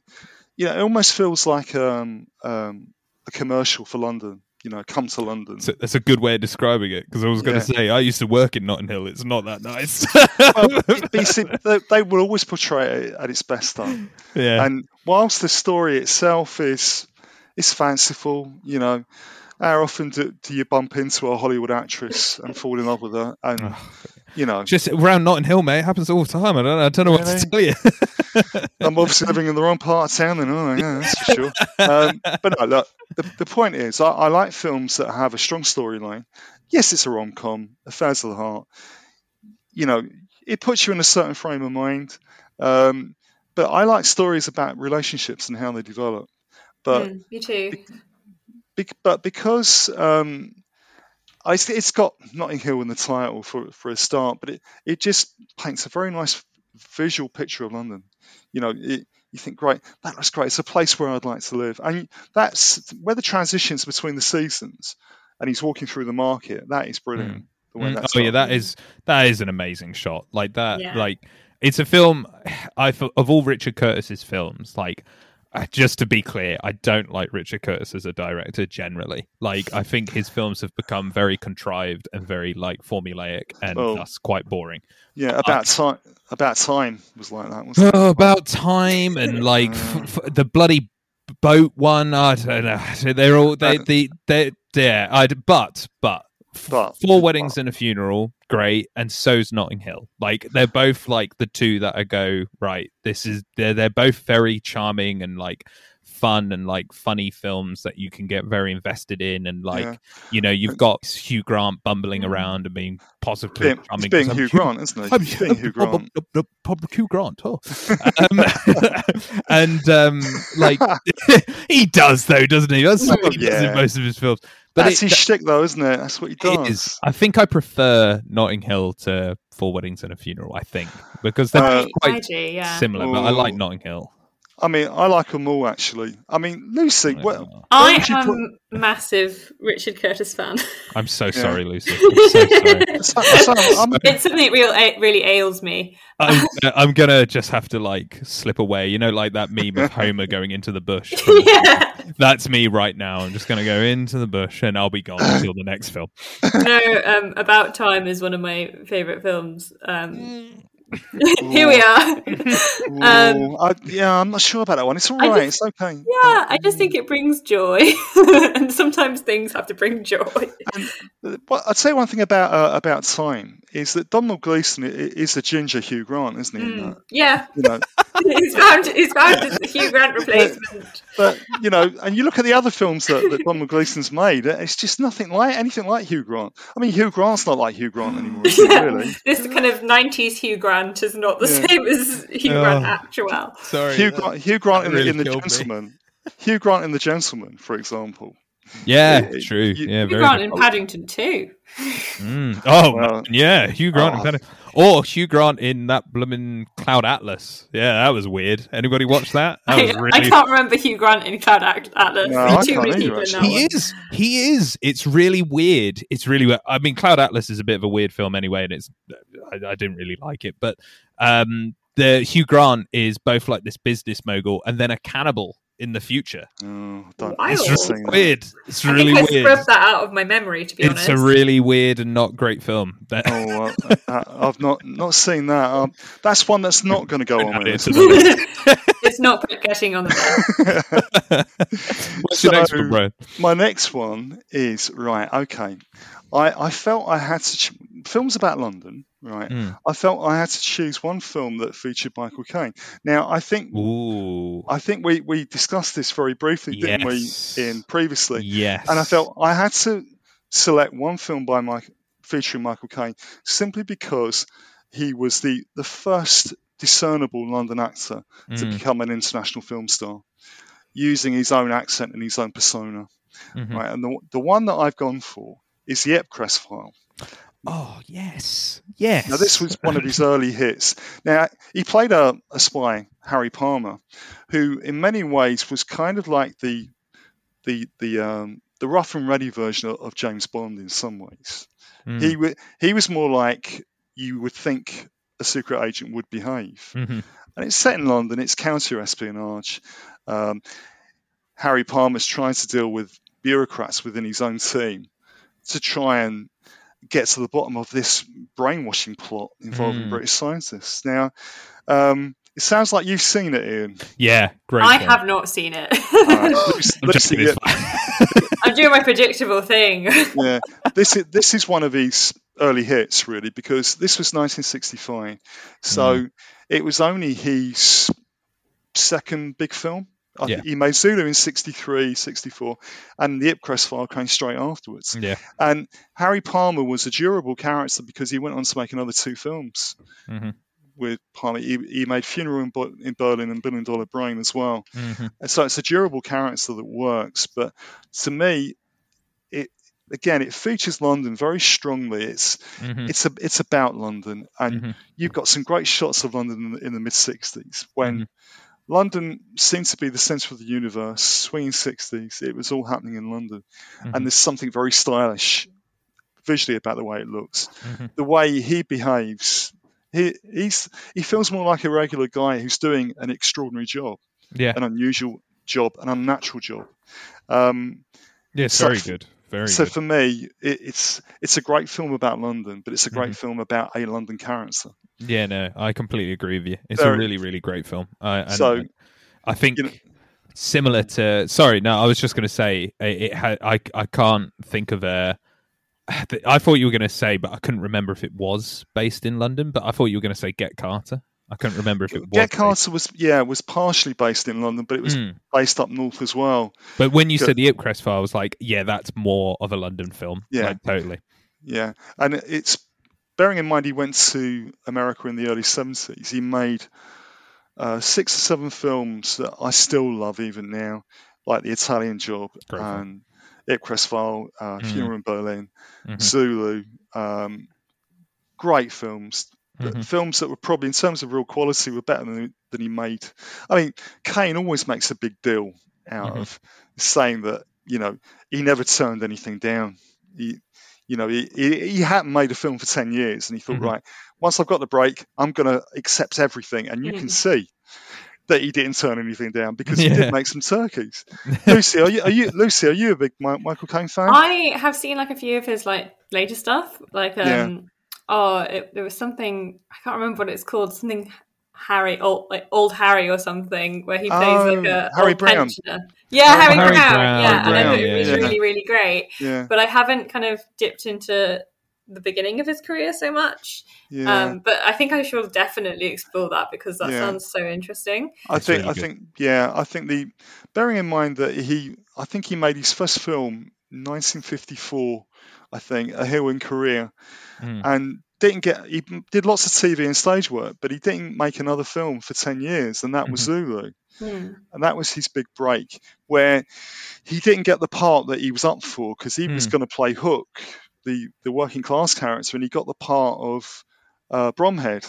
you know, it almost feels like um, um, a commercial for London. You know, come to London. So that's a good way of describing it because I was going Yeah. to say I used to work in Notting Hill. It's not that nice. well, they, they will always portray it at its best, though. yeah. And whilst the story itself is is fanciful, you know, how often do, do you bump into a Hollywood actress and fall in love with her? And you know, Just around Notting Hill, mate. It happens all the time. I don't know. I don't know what to tell you. I'm obviously living in the wrong part of town, then, oh, yeah, that's for sure. Um, but no, look, the, the point is, I, I like films that have a strong storyline. Yes, it's a rom com, affairs of the heart. You know, it puts you in a certain frame of mind. Um, but I like stories about relationships and how they develop. But Mm, me too. Bec but because um, I, it's got Notting Hill in the title for for a start, but it, it just paints a very nice visual picture of London. You know, it, you think, great, that looks great. It's a place where I'd like to live, and that's where the transitions between the seasons, and he's walking through the market. That is brilliant. The way Mm, that's oh yeah, that is that is an amazing shot. Like that, Yeah. like it's a film. I of all Richard Curtis's films, like just to be clear, I don't like Richard Curtis as a director generally. Like I think his films have become very contrived and very like formulaic and Oh. thus quite boring. yeah. About time. About time was like that. Wasn't it? Oh, about time and like uh, f- f- the bloody boat one. I don't know. They're all they uh, they they yeah. I but but But- four weddings and a funeral, great, and so's Notting Hill. Like they're both like the two that I go right. This is they're they're both very charming and like fun and like funny films that you can get very invested in and like Yeah. you know you've got Hugh Grant bumbling around and being positively Being- charming. being Hugh Grant, isn't he? I'm being Hugh Grant. Hugh Grant. Oh. um, and um, like he does though, doesn't he? That's what he does in most of his films. But That's it, his shtick, though, isn't it? That's what he does. it is. I think I prefer Notting Hill to Four Weddings and a Funeral. I think because they're Uh, quite I do, yeah. similar, but I like Notting Hill. I mean, I like them all actually. I mean, Lucy, what, where I am put- a massive Richard Curtis fan. I'm so sorry, Lucy. I'm so sorry. So- so I'm- it's something that real, really ails me. I'm, I'm gonna just have to like slip away. You know, like that meme of Homer going into the bush. yeah. That's me right now. I'm just gonna go into the bush and I'll be gone until the next film. No, um, About Time is one of my favourite films. Um, here we are. um, I, yeah, I'm not sure about that one. It's all right. Just- it's okay. yeah, I just think it brings joy, and sometimes things have to bring joy. Uh, But I'd say one thing about uh, about time is that Domhnall Gleeson is a ginger Hugh Grant, isn't he? that? Yeah, You know, he's found he's found a Hugh Grant replacement. but you know, and you look at the other films that, that Domhnall Gleeson's made, uh, it's just nothing like anything like Hugh Grant. I mean, Hugh Grant's not like Hugh Grant anymore, is Yeah, really? this kind of '90s Hugh Grant is not the Yeah. same as Hugh Oh. Grant actual. Sorry. Hugh Grant, Hugh Grant in, really the, in the killed me. Gentleman. Hugh Grant in the Gentleman, for example. Yeah, true. you- yeah, Hugh very Grant good. in Paddington too. Mm. Oh, Well, yeah, Hugh Grant in oh. Paddington. Or Hugh Grant in that blooming Cloud Atlas. Yeah, that was weird. Anybody watch that? That I, was I can't remember Hugh Grant in Cloud Atlas. No, too many people in actually. that He one. is. He is. It's really weird. It's really. weird. I mean, Cloud Atlas is a bit of a weird film anyway, and it's. I, I didn't really like it, but um, the Hugh Grant is both like this business mogul and then a cannibal in the future. Oh, don't, Wild. I've It's not weird. It's I really think I weird. scrubbed that out of my memory, to be It's honest. a really weird and not great film. That- Oh, uh, uh, I've not not seen that. Um, that's one that's not going to go on my It's list. it's not getting on the list. What's your next one, Brian? My next one is right. Okay, I, I felt I had to ch- films about London. Right, Mm. I felt I had to choose one film that featured Michael Caine. Now, I think Ooh. I think we, we discussed this very briefly, didn't we, in previously? Yes. And I felt I had to select one film by Mike featuring Michael Caine simply because he was the the first discernible London actor to Mm. become an international film star, using his own accent and his own persona. Mhm. Right, and the the one that I've gone for is the Ipcress file. Oh yes, yes. Now, this was one of his early hits. Now, he played a, a spy, Harry Palmer, who, in many ways, was kind of like the the the um, the rough and ready version of, of James Bond in some ways. Mm. He wa he was more like you would think a secret agent would behave. Mhm. And it's set in London. It's counter espionage. Um, Harry Palmer's trying to deal with bureaucrats within his own team to try and get to the bottom of this brainwashing plot involving Mm. British scientists. Now, um, it sounds like you've seen it, Ian. Yeah, great. I film. have not seen it. Uh, Lucy- I'm Lucy, joking, it's yeah, fine. I'm doing my predictable thing. yeah, this is this is one of his early hits really because this was 1965, so Mm. it was only his second big film. I Yeah. think He made Zulu in 63, 64, and the Ipcress file came straight afterwards. Yeah. And Harry Palmer was a durable character because he went on to make another two films hmm with Palmer. He, he made Funeral in, in Berlin and Billion Dollar Brain as well. hmm And so it's a durable character that works. But to me, it again it features London very strongly. It's hmm it's a it's about London, and Mhm. you've got some great shots of London in the, in the mid '60s when. London seemed to be the centre of the universe, swinging 60s. It was all happening in London. Mhm. And there's something very stylish visually about the way it looks. Mhm. The way he behaves, he, he's, he feels more like a regular guy who's doing an extraordinary job, Yeah. an unusual job, an unnatural job. Um, Yeah, it's very good. Very so good. for me, it, it's it's a great film about London, but it's a great Mhm. film about a London character. Yeah, no, I completely agree with you. It's a really, really great film. I, and So, I think you know- similar to. Sorry, no, I was just going to say it, it had. I I can't think of a. I thought you were going to say, but I couldn't remember if it was based in London. But I thought you were going to say Get Carter. I couldn't remember if it was. Get based- Carter was yeah was partially based in London, but it was Mm. based up north as well. But when you said the Ipcress file, I was like, yeah, that's more of a London film. Yeah. like, totally. Yeah, and it's bearing in mind he went to America in the early seventies. He made uh, six or seven films that I still love even now, like The Italian Job Great and Ipcress File, uh, Mhm. Funeral in Berlin, Mhm. Zulu. Um, great films. But Mhm. Films that were probably, in terms of real quality, were better than, than he made. I mean, Caine always makes a big deal out Mhm. of saying that you know he never turned anything down. He, you know, he, he, he hadn't made a film for 10 years and he thought, Mhm. right, once I've got the break, I'm going to accept everything. And you can see that he didn't turn anything down because he Yeah. did make some turkeys. Lucy, are you, are you, Lucy, are you a big Michael Caine fan? I have seen like a few of his like later stuff. Like um Yeah. Oh it, there was something I can't remember what it's called, something Harry old like old Harry or something where he plays Oh, like a Harry old Brown. pensioner. Yeah, Oh, Harry, Harry Brown. Brown, Yeah, and I Brown, thought it was yeah. really, really great. yeah, But I haven't kind of dipped into the beginning of his career so much. yeah. Um, but I think I should definitely explore that because that Yeah. sounds so interesting. I It's think, really I think, yeah, I think the, bearing in mind that he, I think he made his first film 1954, I think, A Hill in Korea, Mm. and didn't get, he did lots of TV and stage work, but he didn't make another film for 10 years, and that was Zulu. Hmm. and that was his big break where he didn't get the part that he was up for because he was Hmm. going to play hook the the working class character and he got the part of uh, bromhead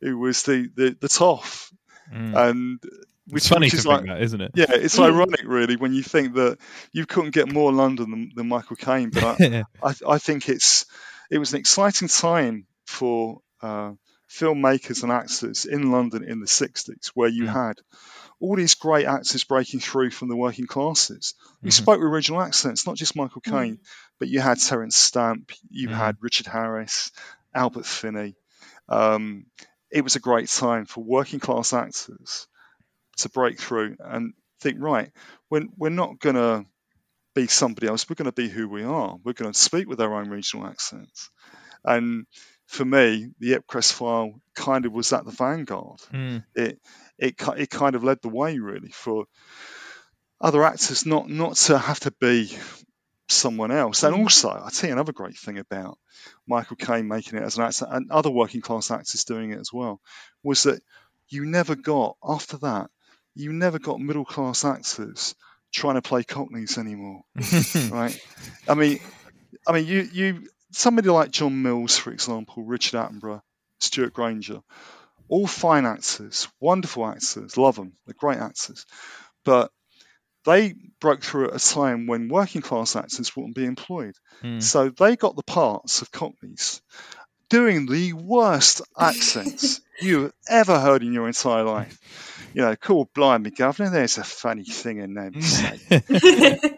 who was the the, the toff Mm. and which, It's funny which to think like that, isn't it? yeah it's ironic really when you think that you couldn't get more london than, than michael caine but I, I, I think it's it was an exciting time for uh, filmmakers and actors in London in the 60s, where you Mm. had all these great actors breaking through from the working classes. who Mhm. spoke with original accents, not just Michael Caine, but you had Terence Stamp, you Mhm. had Richard Harris, Albert Finney. Um, it was a great time for working class actors to break through and think, right, we're, we're not going to be somebody else. We're going to be who we are. We're going to speak with our own regional accents. And for me, the Ipcress file kind of was at the vanguard. Mm. It it it kind of led the way really for other actors not not to have to be someone else. And also, I tell you another great thing about Michael Caine making it as an actor and other working class actors doing it as well was that you never got after that you never got middle class actors trying to play cockneys anymore right? I mean i mean you you somebody like john mills for example richard attenborough stewart granger all fine actors wonderful actors love them they're great actors. But they broke through at a time when working class actors wouldn't be employed. Mm. so they got the parts of cockneys doing the worst accents you've ever heard in your entire life you know cool blimey governor there's a funny thing in there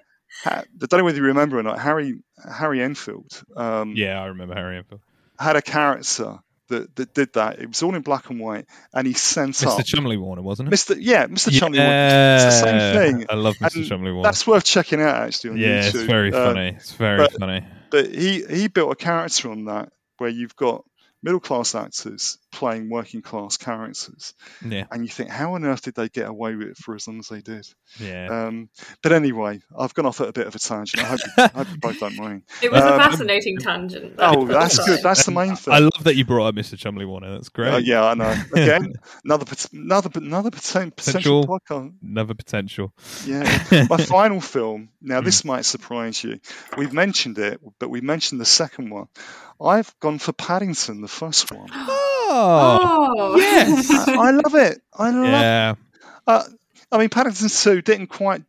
I don't know whether you remember or not. Harry Harry Enfield um, yeah, I remember Harry Enfield. had a character that, that did that. It was all in black and white, and he sent Mr. up Mr. Cholmondley Warner, wasn't it? Mr. Yeah, Mr. Cholmondley. Warner. It's the same thing. I love Mr. And Cholmondley Warner. That's worth checking out actually on yeah, YouTube. it's very Uh, funny. It's very but- funny. but he he built a character on that where you've got middle class actors playing working class characters, Yeah, and you think, how on earth did they get away with it for as long as they did? yeah. Um, but anyway, I've gone off at a bit of a tangent. I hope, you- I hope you both don't mind. It was a Um, fascinating tangent. though. Oh, that's good. That's the main thing. I love that you brought up Mr. Cholmondley Warner. That's great. Uh, yeah, I know. Again, another pot- another another potential Potential. podcast. Another potential. Yeah. My final film. Now, Hmm. this might surprise you. We've mentioned it, but we mentioned the second one. I've gone for Paddington, the first one. Oh, Oh, yes. I, I love it. I love. yeah. Uh, I mean, Paddington Two didn't quite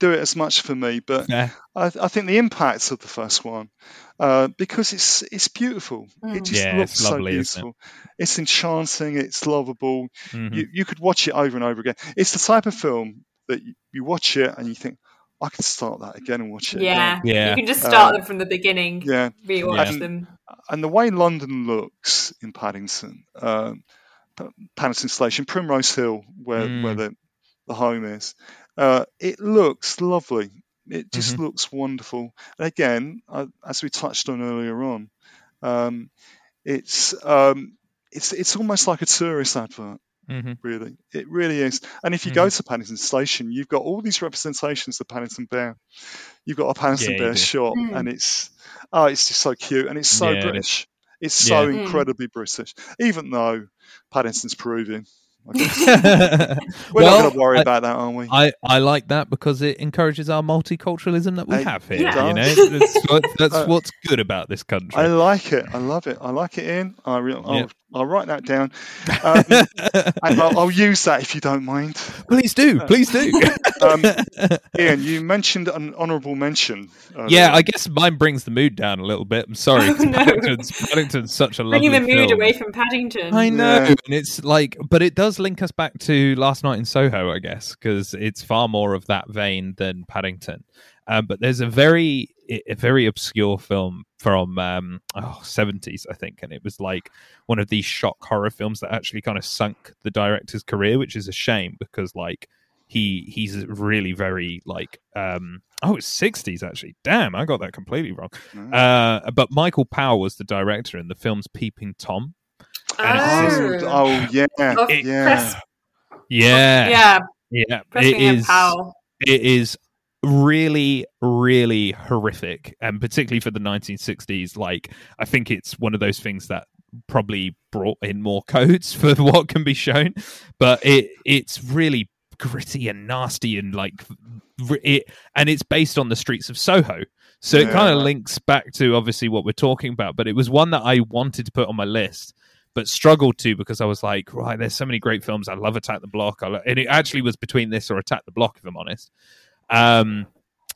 do it as much for me, but Yeah. I, I think the impact of the first one, uh, because it's it's beautiful. It just Yeah, looks it's so lovely, isn't it? beautiful. It's enchanting. It's lovable. Mhm. You you could watch it over and over again. It's the type of film that you, you watch it and you think, I could start that again and watch it. yeah. again." Yeah. You can just start Uh, them from the beginning. yeah. Rewatch Yeah. them. And the way London looks in Paddington, um, P- Paddington Station, Primrose Hill, where Mm. where the the home is, uh, it looks lovely. It just Mm-hmm. looks wonderful. And again, uh, as we touched on earlier on, um, it's um, it's it's almost like a tourist advert. Hmm Really, it really is. And if you Mm-hmm. go to Paddington Station, you've got all these representations of Paddington Bear. You've got a Paddington Yeah, Bear do. shop, Mm. and it's oh, it's just so cute, and it's so Yeah. British. It's so Yeah. Mm. incredibly British, even though Paddington's Peruvian. I guess. We're well, not going to worry I, about that, are we? I, I like that because it encourages our multiculturalism that we It have here. Yeah. You know, that's, what, that's Uh, what's good about this country. I like it. I love it. I like it, Ian. I re- I'll, Yep. I'll write that down. Um, and I'll, I'll use that if you don't mind. please do, please do. Um, Ian, you mentioned an honourable mention. earlier. yeah, I guess mine brings the mood down a little bit. I'm sorry. Oh, 'cause no. Paddington's, Paddington's such a lovely Bringing the mood film. away from Paddington. I know, Yeah. and it's like, but it does link us back to last night in Soho, I guess, because it's far more of that vein than Paddington. Um, but there's a very, a very obscure film from um, oh, 70s, I think, and it was like one of these shock horror films that actually kind of sunk the director's career, which is a shame because like he he's really very like um oh it's 60s actually damn i got that completely wrong Mm. uh but michael powell was the director and the film's peeping tom And it's Oh, this- Oh, yeah, Of yeah. Press, yeah. yeah, yeah. It Pressingham is Powell. it is really really horrific and particularly for the 1960s like i think it's one of those things that probably brought in more codes for what can be shown but it it's really gritty and nasty and like it and it's based on the streets of soho. So it kind of links back to obviously what we're talking about but it was one that i wanted to put on my list but struggled to because I was like, right, there's so many great films. I love Attack the Block, and it actually was between this or Attack the Block, if I'm honest. Um,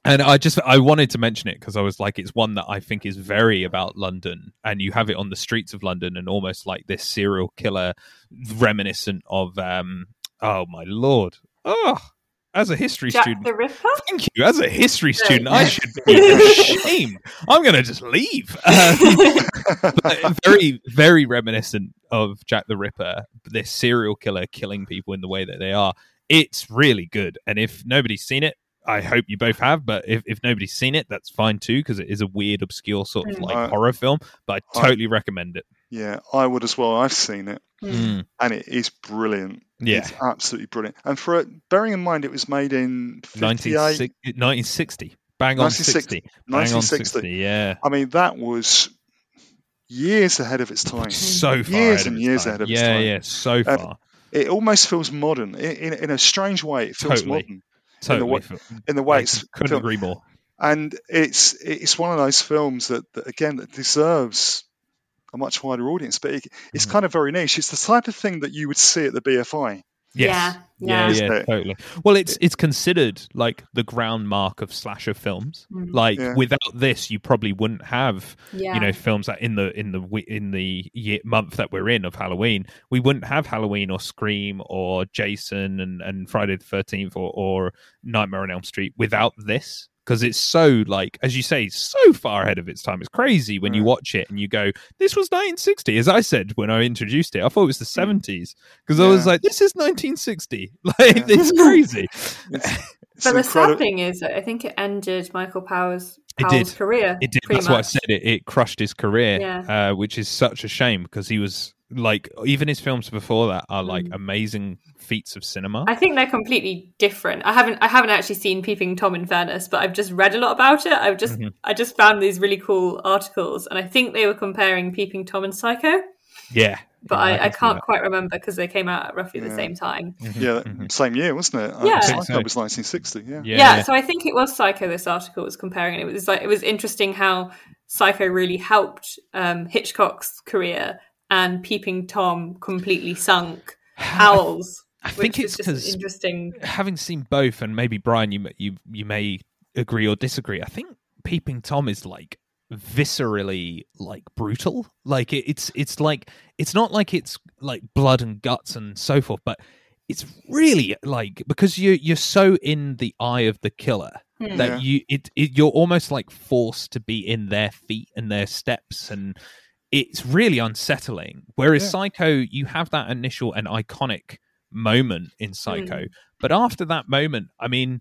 and I just I wanted to mention it because I was like, it's one that I think is very about London, and you have it on the streets of London, and almost like this serial killer, reminiscent of um, oh my lord, oh, as a history Jack student, the Ripper. Thank you. As a history student, I should be ashamed. I'm going to just leave. Um, very, very reminiscent of Jack the Ripper, this serial killer killing people in the way that they are. It's really good. And if nobody's seen it, I hope you both have. But if, if nobody's seen it, that's fine too, because it is a weird, obscure sort of Mm. like Uh, horror film. But I I- totally recommend it. Yeah, I would as well. I've seen it, Mm. and it is brilliant. Yeah. It's absolutely brilliant. And for it, bearing in mind it was made in 1960, 1960. Bang on 1960. 60. Bang on 1960. 60. Yeah. I mean, that was years ahead of its time. So far Years ahead and its years time. ahead of its yeah, time. yeah, so Uh, far. It almost feels modern. In, in, in a strange way, it feels Totally. modern totally. wa- f- in the way I it's couldn't filmed. agree more. and it's it's one of those films that, that again that deserves a much wider audience but it, it's Mhm. kind of very niche it's the type of thing that you would see at the bfi Yes. Yeah, yeah, yeah. Yeah, totally. Well, it's it's considered like the ground mark of slasher films. Mm. Like Yeah. without this, you probably wouldn't have Yeah. you know films that in the in the in the year, month that we're in of Halloween, we wouldn't have Halloween or Scream or Jason and, and Friday the Thirteenth or, or Nightmare on Elm Street without this because it's so like as you say so far ahead of its time. It's crazy when you Mm. watch it and you go, "This was 1960." As I said when I introduced it, I thought it was the 70s because I was like, "This is 1960." Like Yeah. it's crazy. it's, it's But the sad thing is, I think it ended Michael Powell's It did. career. It did. pretty That's what I said. It, it crushed his career, Yeah. uh, which is such a shame because he was like, even his films before that are like Mm. amazing feats of cinema. I think they're completely different. I haven't I haven't actually seen Peeping Tom in fairness, but I've just read a lot about it. I've just Mm-hmm. I just found these really cool articles, and I think they were comparing Peeping Tom and Psycho, yeah, but Yeah, I, I, can see can't quite remember because they came out at roughly the same time. Yeah, same year, wasn't it? Uh, Yeah. I Psycho think so. was 1960. Yeah. Yeah, Yeah, yeah. so I think it was Psycho. This article was comparing. It was like it was interesting how Psycho really helped um, Hitchcock's career, and Peeping Tom completely sunk Powell's. I think which it's is just 'cause- interesting. having seen both, and maybe Brian, you may- you you may agree or disagree. I think Peeping Tom is like viscerally like brutal. Like it, it's it's like it's not like it's like blood and guts and so forth, but it's really like because you you're so in the eye of the killer Hmm. that Yeah. you it, it you're almost like forced to be in their feet and their steps and it's really unsettling whereas Yeah. psycho you have that initial and iconic moment in psycho mm. but after that moment i mean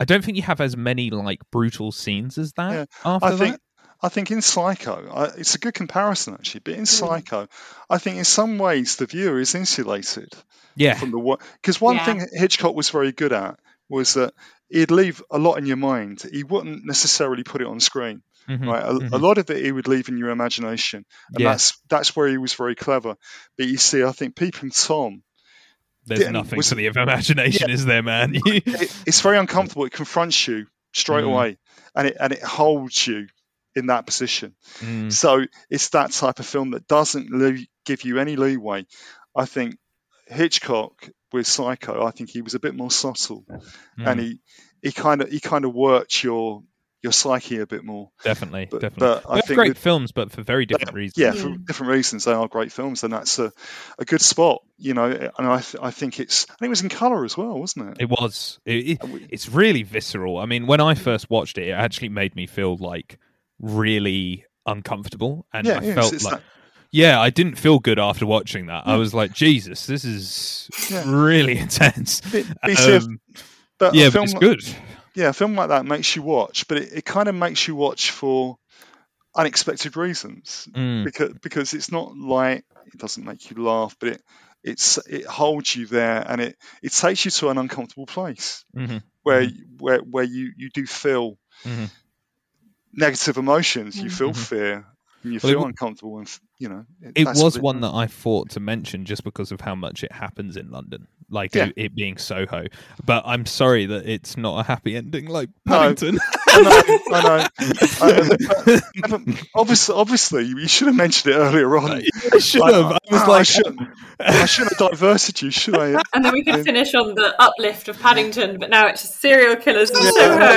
i don't think you have as many like brutal scenes as that Yeah, after I think that I think in Psycho, I, it's a good comparison actually. But in mm. Psycho, I think in some ways the viewer is insulated yeah from the because one Yeah. thing Hitchcock was very good at was that he'd leave a lot in your mind. He wouldn't necessarily put it on screen. Mhm, Right, a, a mhm. lot of it he would leave in your imagination, and Yeah. that's that's where he was very clever. But you see, I think Peeping Tom, there's yeah, nothing was- for the imagination is there man it, it's very uncomfortable. It confronts you straight Mm. away, and it and it holds you in that position. Mm, So it's that type of film that doesn't give you any leeway. I think Hitchcock with Psycho, I think he was a bit more subtle, and mm, he he kind of he kind of worked your your psyche a bit more. definitely but- definitely but I Both think great with- films but for very different reasons Yeah, for Mm. different reasons, they are great films, and that's a, a good spot, you know. And I th- I think it's I think it was in color as well, wasn't it? It was. It, it- it's really visceral. I mean, when I first watched it, it actually made me feel like really uncomfortable, and yeah, I yeah, felt it's like, that- yeah, I didn't feel good after watching that. I was like, Jesus, this is Yeah. really intense. but- but Um, but yeah, a but it's like- good. Yeah, a film like that makes you watch, but it, it kind of makes you watch for unexpected reasons Mm, because because it's not like it doesn't make you laugh, but it it's it holds you there and it it takes you to an uncomfortable place mhm, where Mhm. where where you you do feel mhm. negative emotions, you feel Mhm. fear, and you Well, feel w- uncomfortable, and you know It that's was one that I thought to mention just because of how much it happens in London, like Yeah. it, it being Soho. But I'm sorry that it's not a happy ending like No. Paddington. I know, I know. I- um, obviously, obviously, you should have mentioned it earlier on. I should have. I was I like, shouldn't. I shouldn't have diverted you, should I? And then we could finish on the uplift of Paddington, but now it's just serial killers in Yeah.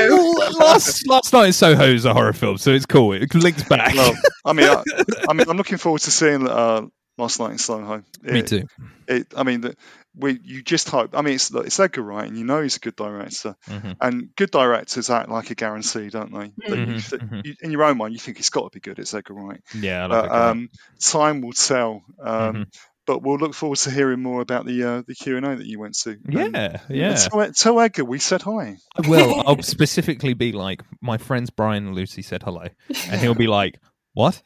Soho. Last last night in Soho is a horror film, so it's cool. It links back. Well, I mean, I, I mean, I'm looking forward to seeing uh, Last Night in Soho. Me too. It, I mean, the, we you just hope. I mean, it's it's Edgar Wright, and you know he's a good director, Mhm. and good directors act like a guarantee, don't they? That you Mhm, th- mhm. you, in your own mind, you think it's got to be good. It's Edgar Wright. Yeah, I love But. Um, um, time will tell. Um, Mhm. But we'll look forward to hearing more about the uh, the Q and A that you went to. Yeah, and yeah. Tell, tell Edgar we said hi. Well. I'll specifically be like, my friends Brian and Lucy said hello, and he'll be like, what?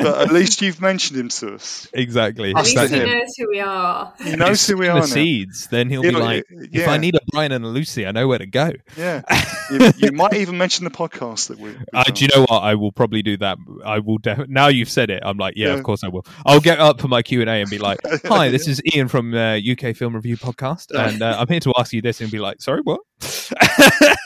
But at least you've mentioned him to us. exactly. At least he knows who we are. He knows who we are the now. seeds. Then he'll Yeah, be like, uh, if I need a Brian and a Lucy, I know where to go. Yeah, you, you might even mention the podcast that we. we've Uh, do you know what? I will probably do that. I will. Def- now you've said it. I'm like, yeah, Yeah. of course I will. I'll get up for my Q and A and be like, "Hi, this is Ian from uh, UK Film Review Podcast, Yeah. and uh, I'm here to ask you this." And be like, "Sorry, what?"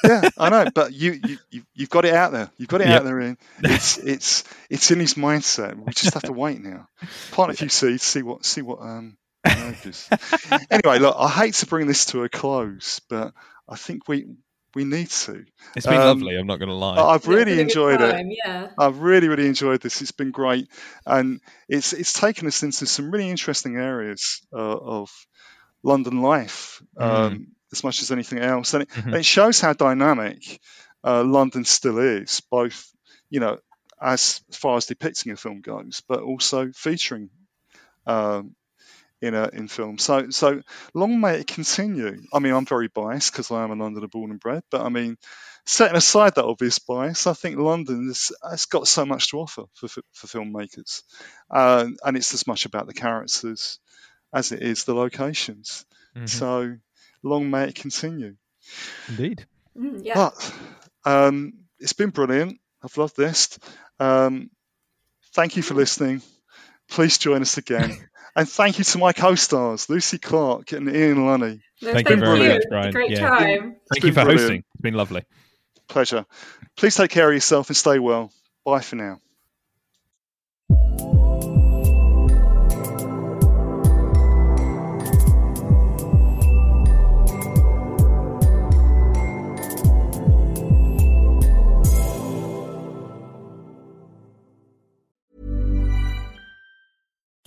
yeah, I know, but you, you, you you've got it out there. You've got it Yep. out there. Ian. It's, it's, it's in his mindset. We just have to wait now. Plant a few seeds, see what, see what um. emerges. anyway, look, I hate to bring this to a close, but I think we we need to. It's been Um, lovely. I'm not going to lie. I- I've It's been a really good enjoyed it. Yeah. I've really, really enjoyed this. It's been great, and it's it's taken us into some really interesting areas uh, of London life, um, as much as anything else, and it, Mhm. and it shows how dynamic uh, London still is, both you know, as far as depicting a film goes, but also featuring um, in a in film. So so long may it continue. I mean, I'm very biased because I am a Londoner born and bred, but I mean, setting aside that obvious bias, I think London has, has got so much to offer for, for, for filmmakers. Uh, and it's as much about the characters as it is the locations. Mhm. So long may it continue. Indeed. Mm, yeah. But um, it's been brilliant. I've loved this. Um, thank you for listening. Please join us again. and thank you to my co stars, Lucy Clarke and Ian Lunny. No, Thank you very brilliant. much, Brian. great Yeah. time. Thank you for brilliant. hosting. It's been lovely. Pleasure. Please take care of yourself and stay well. Bye for now.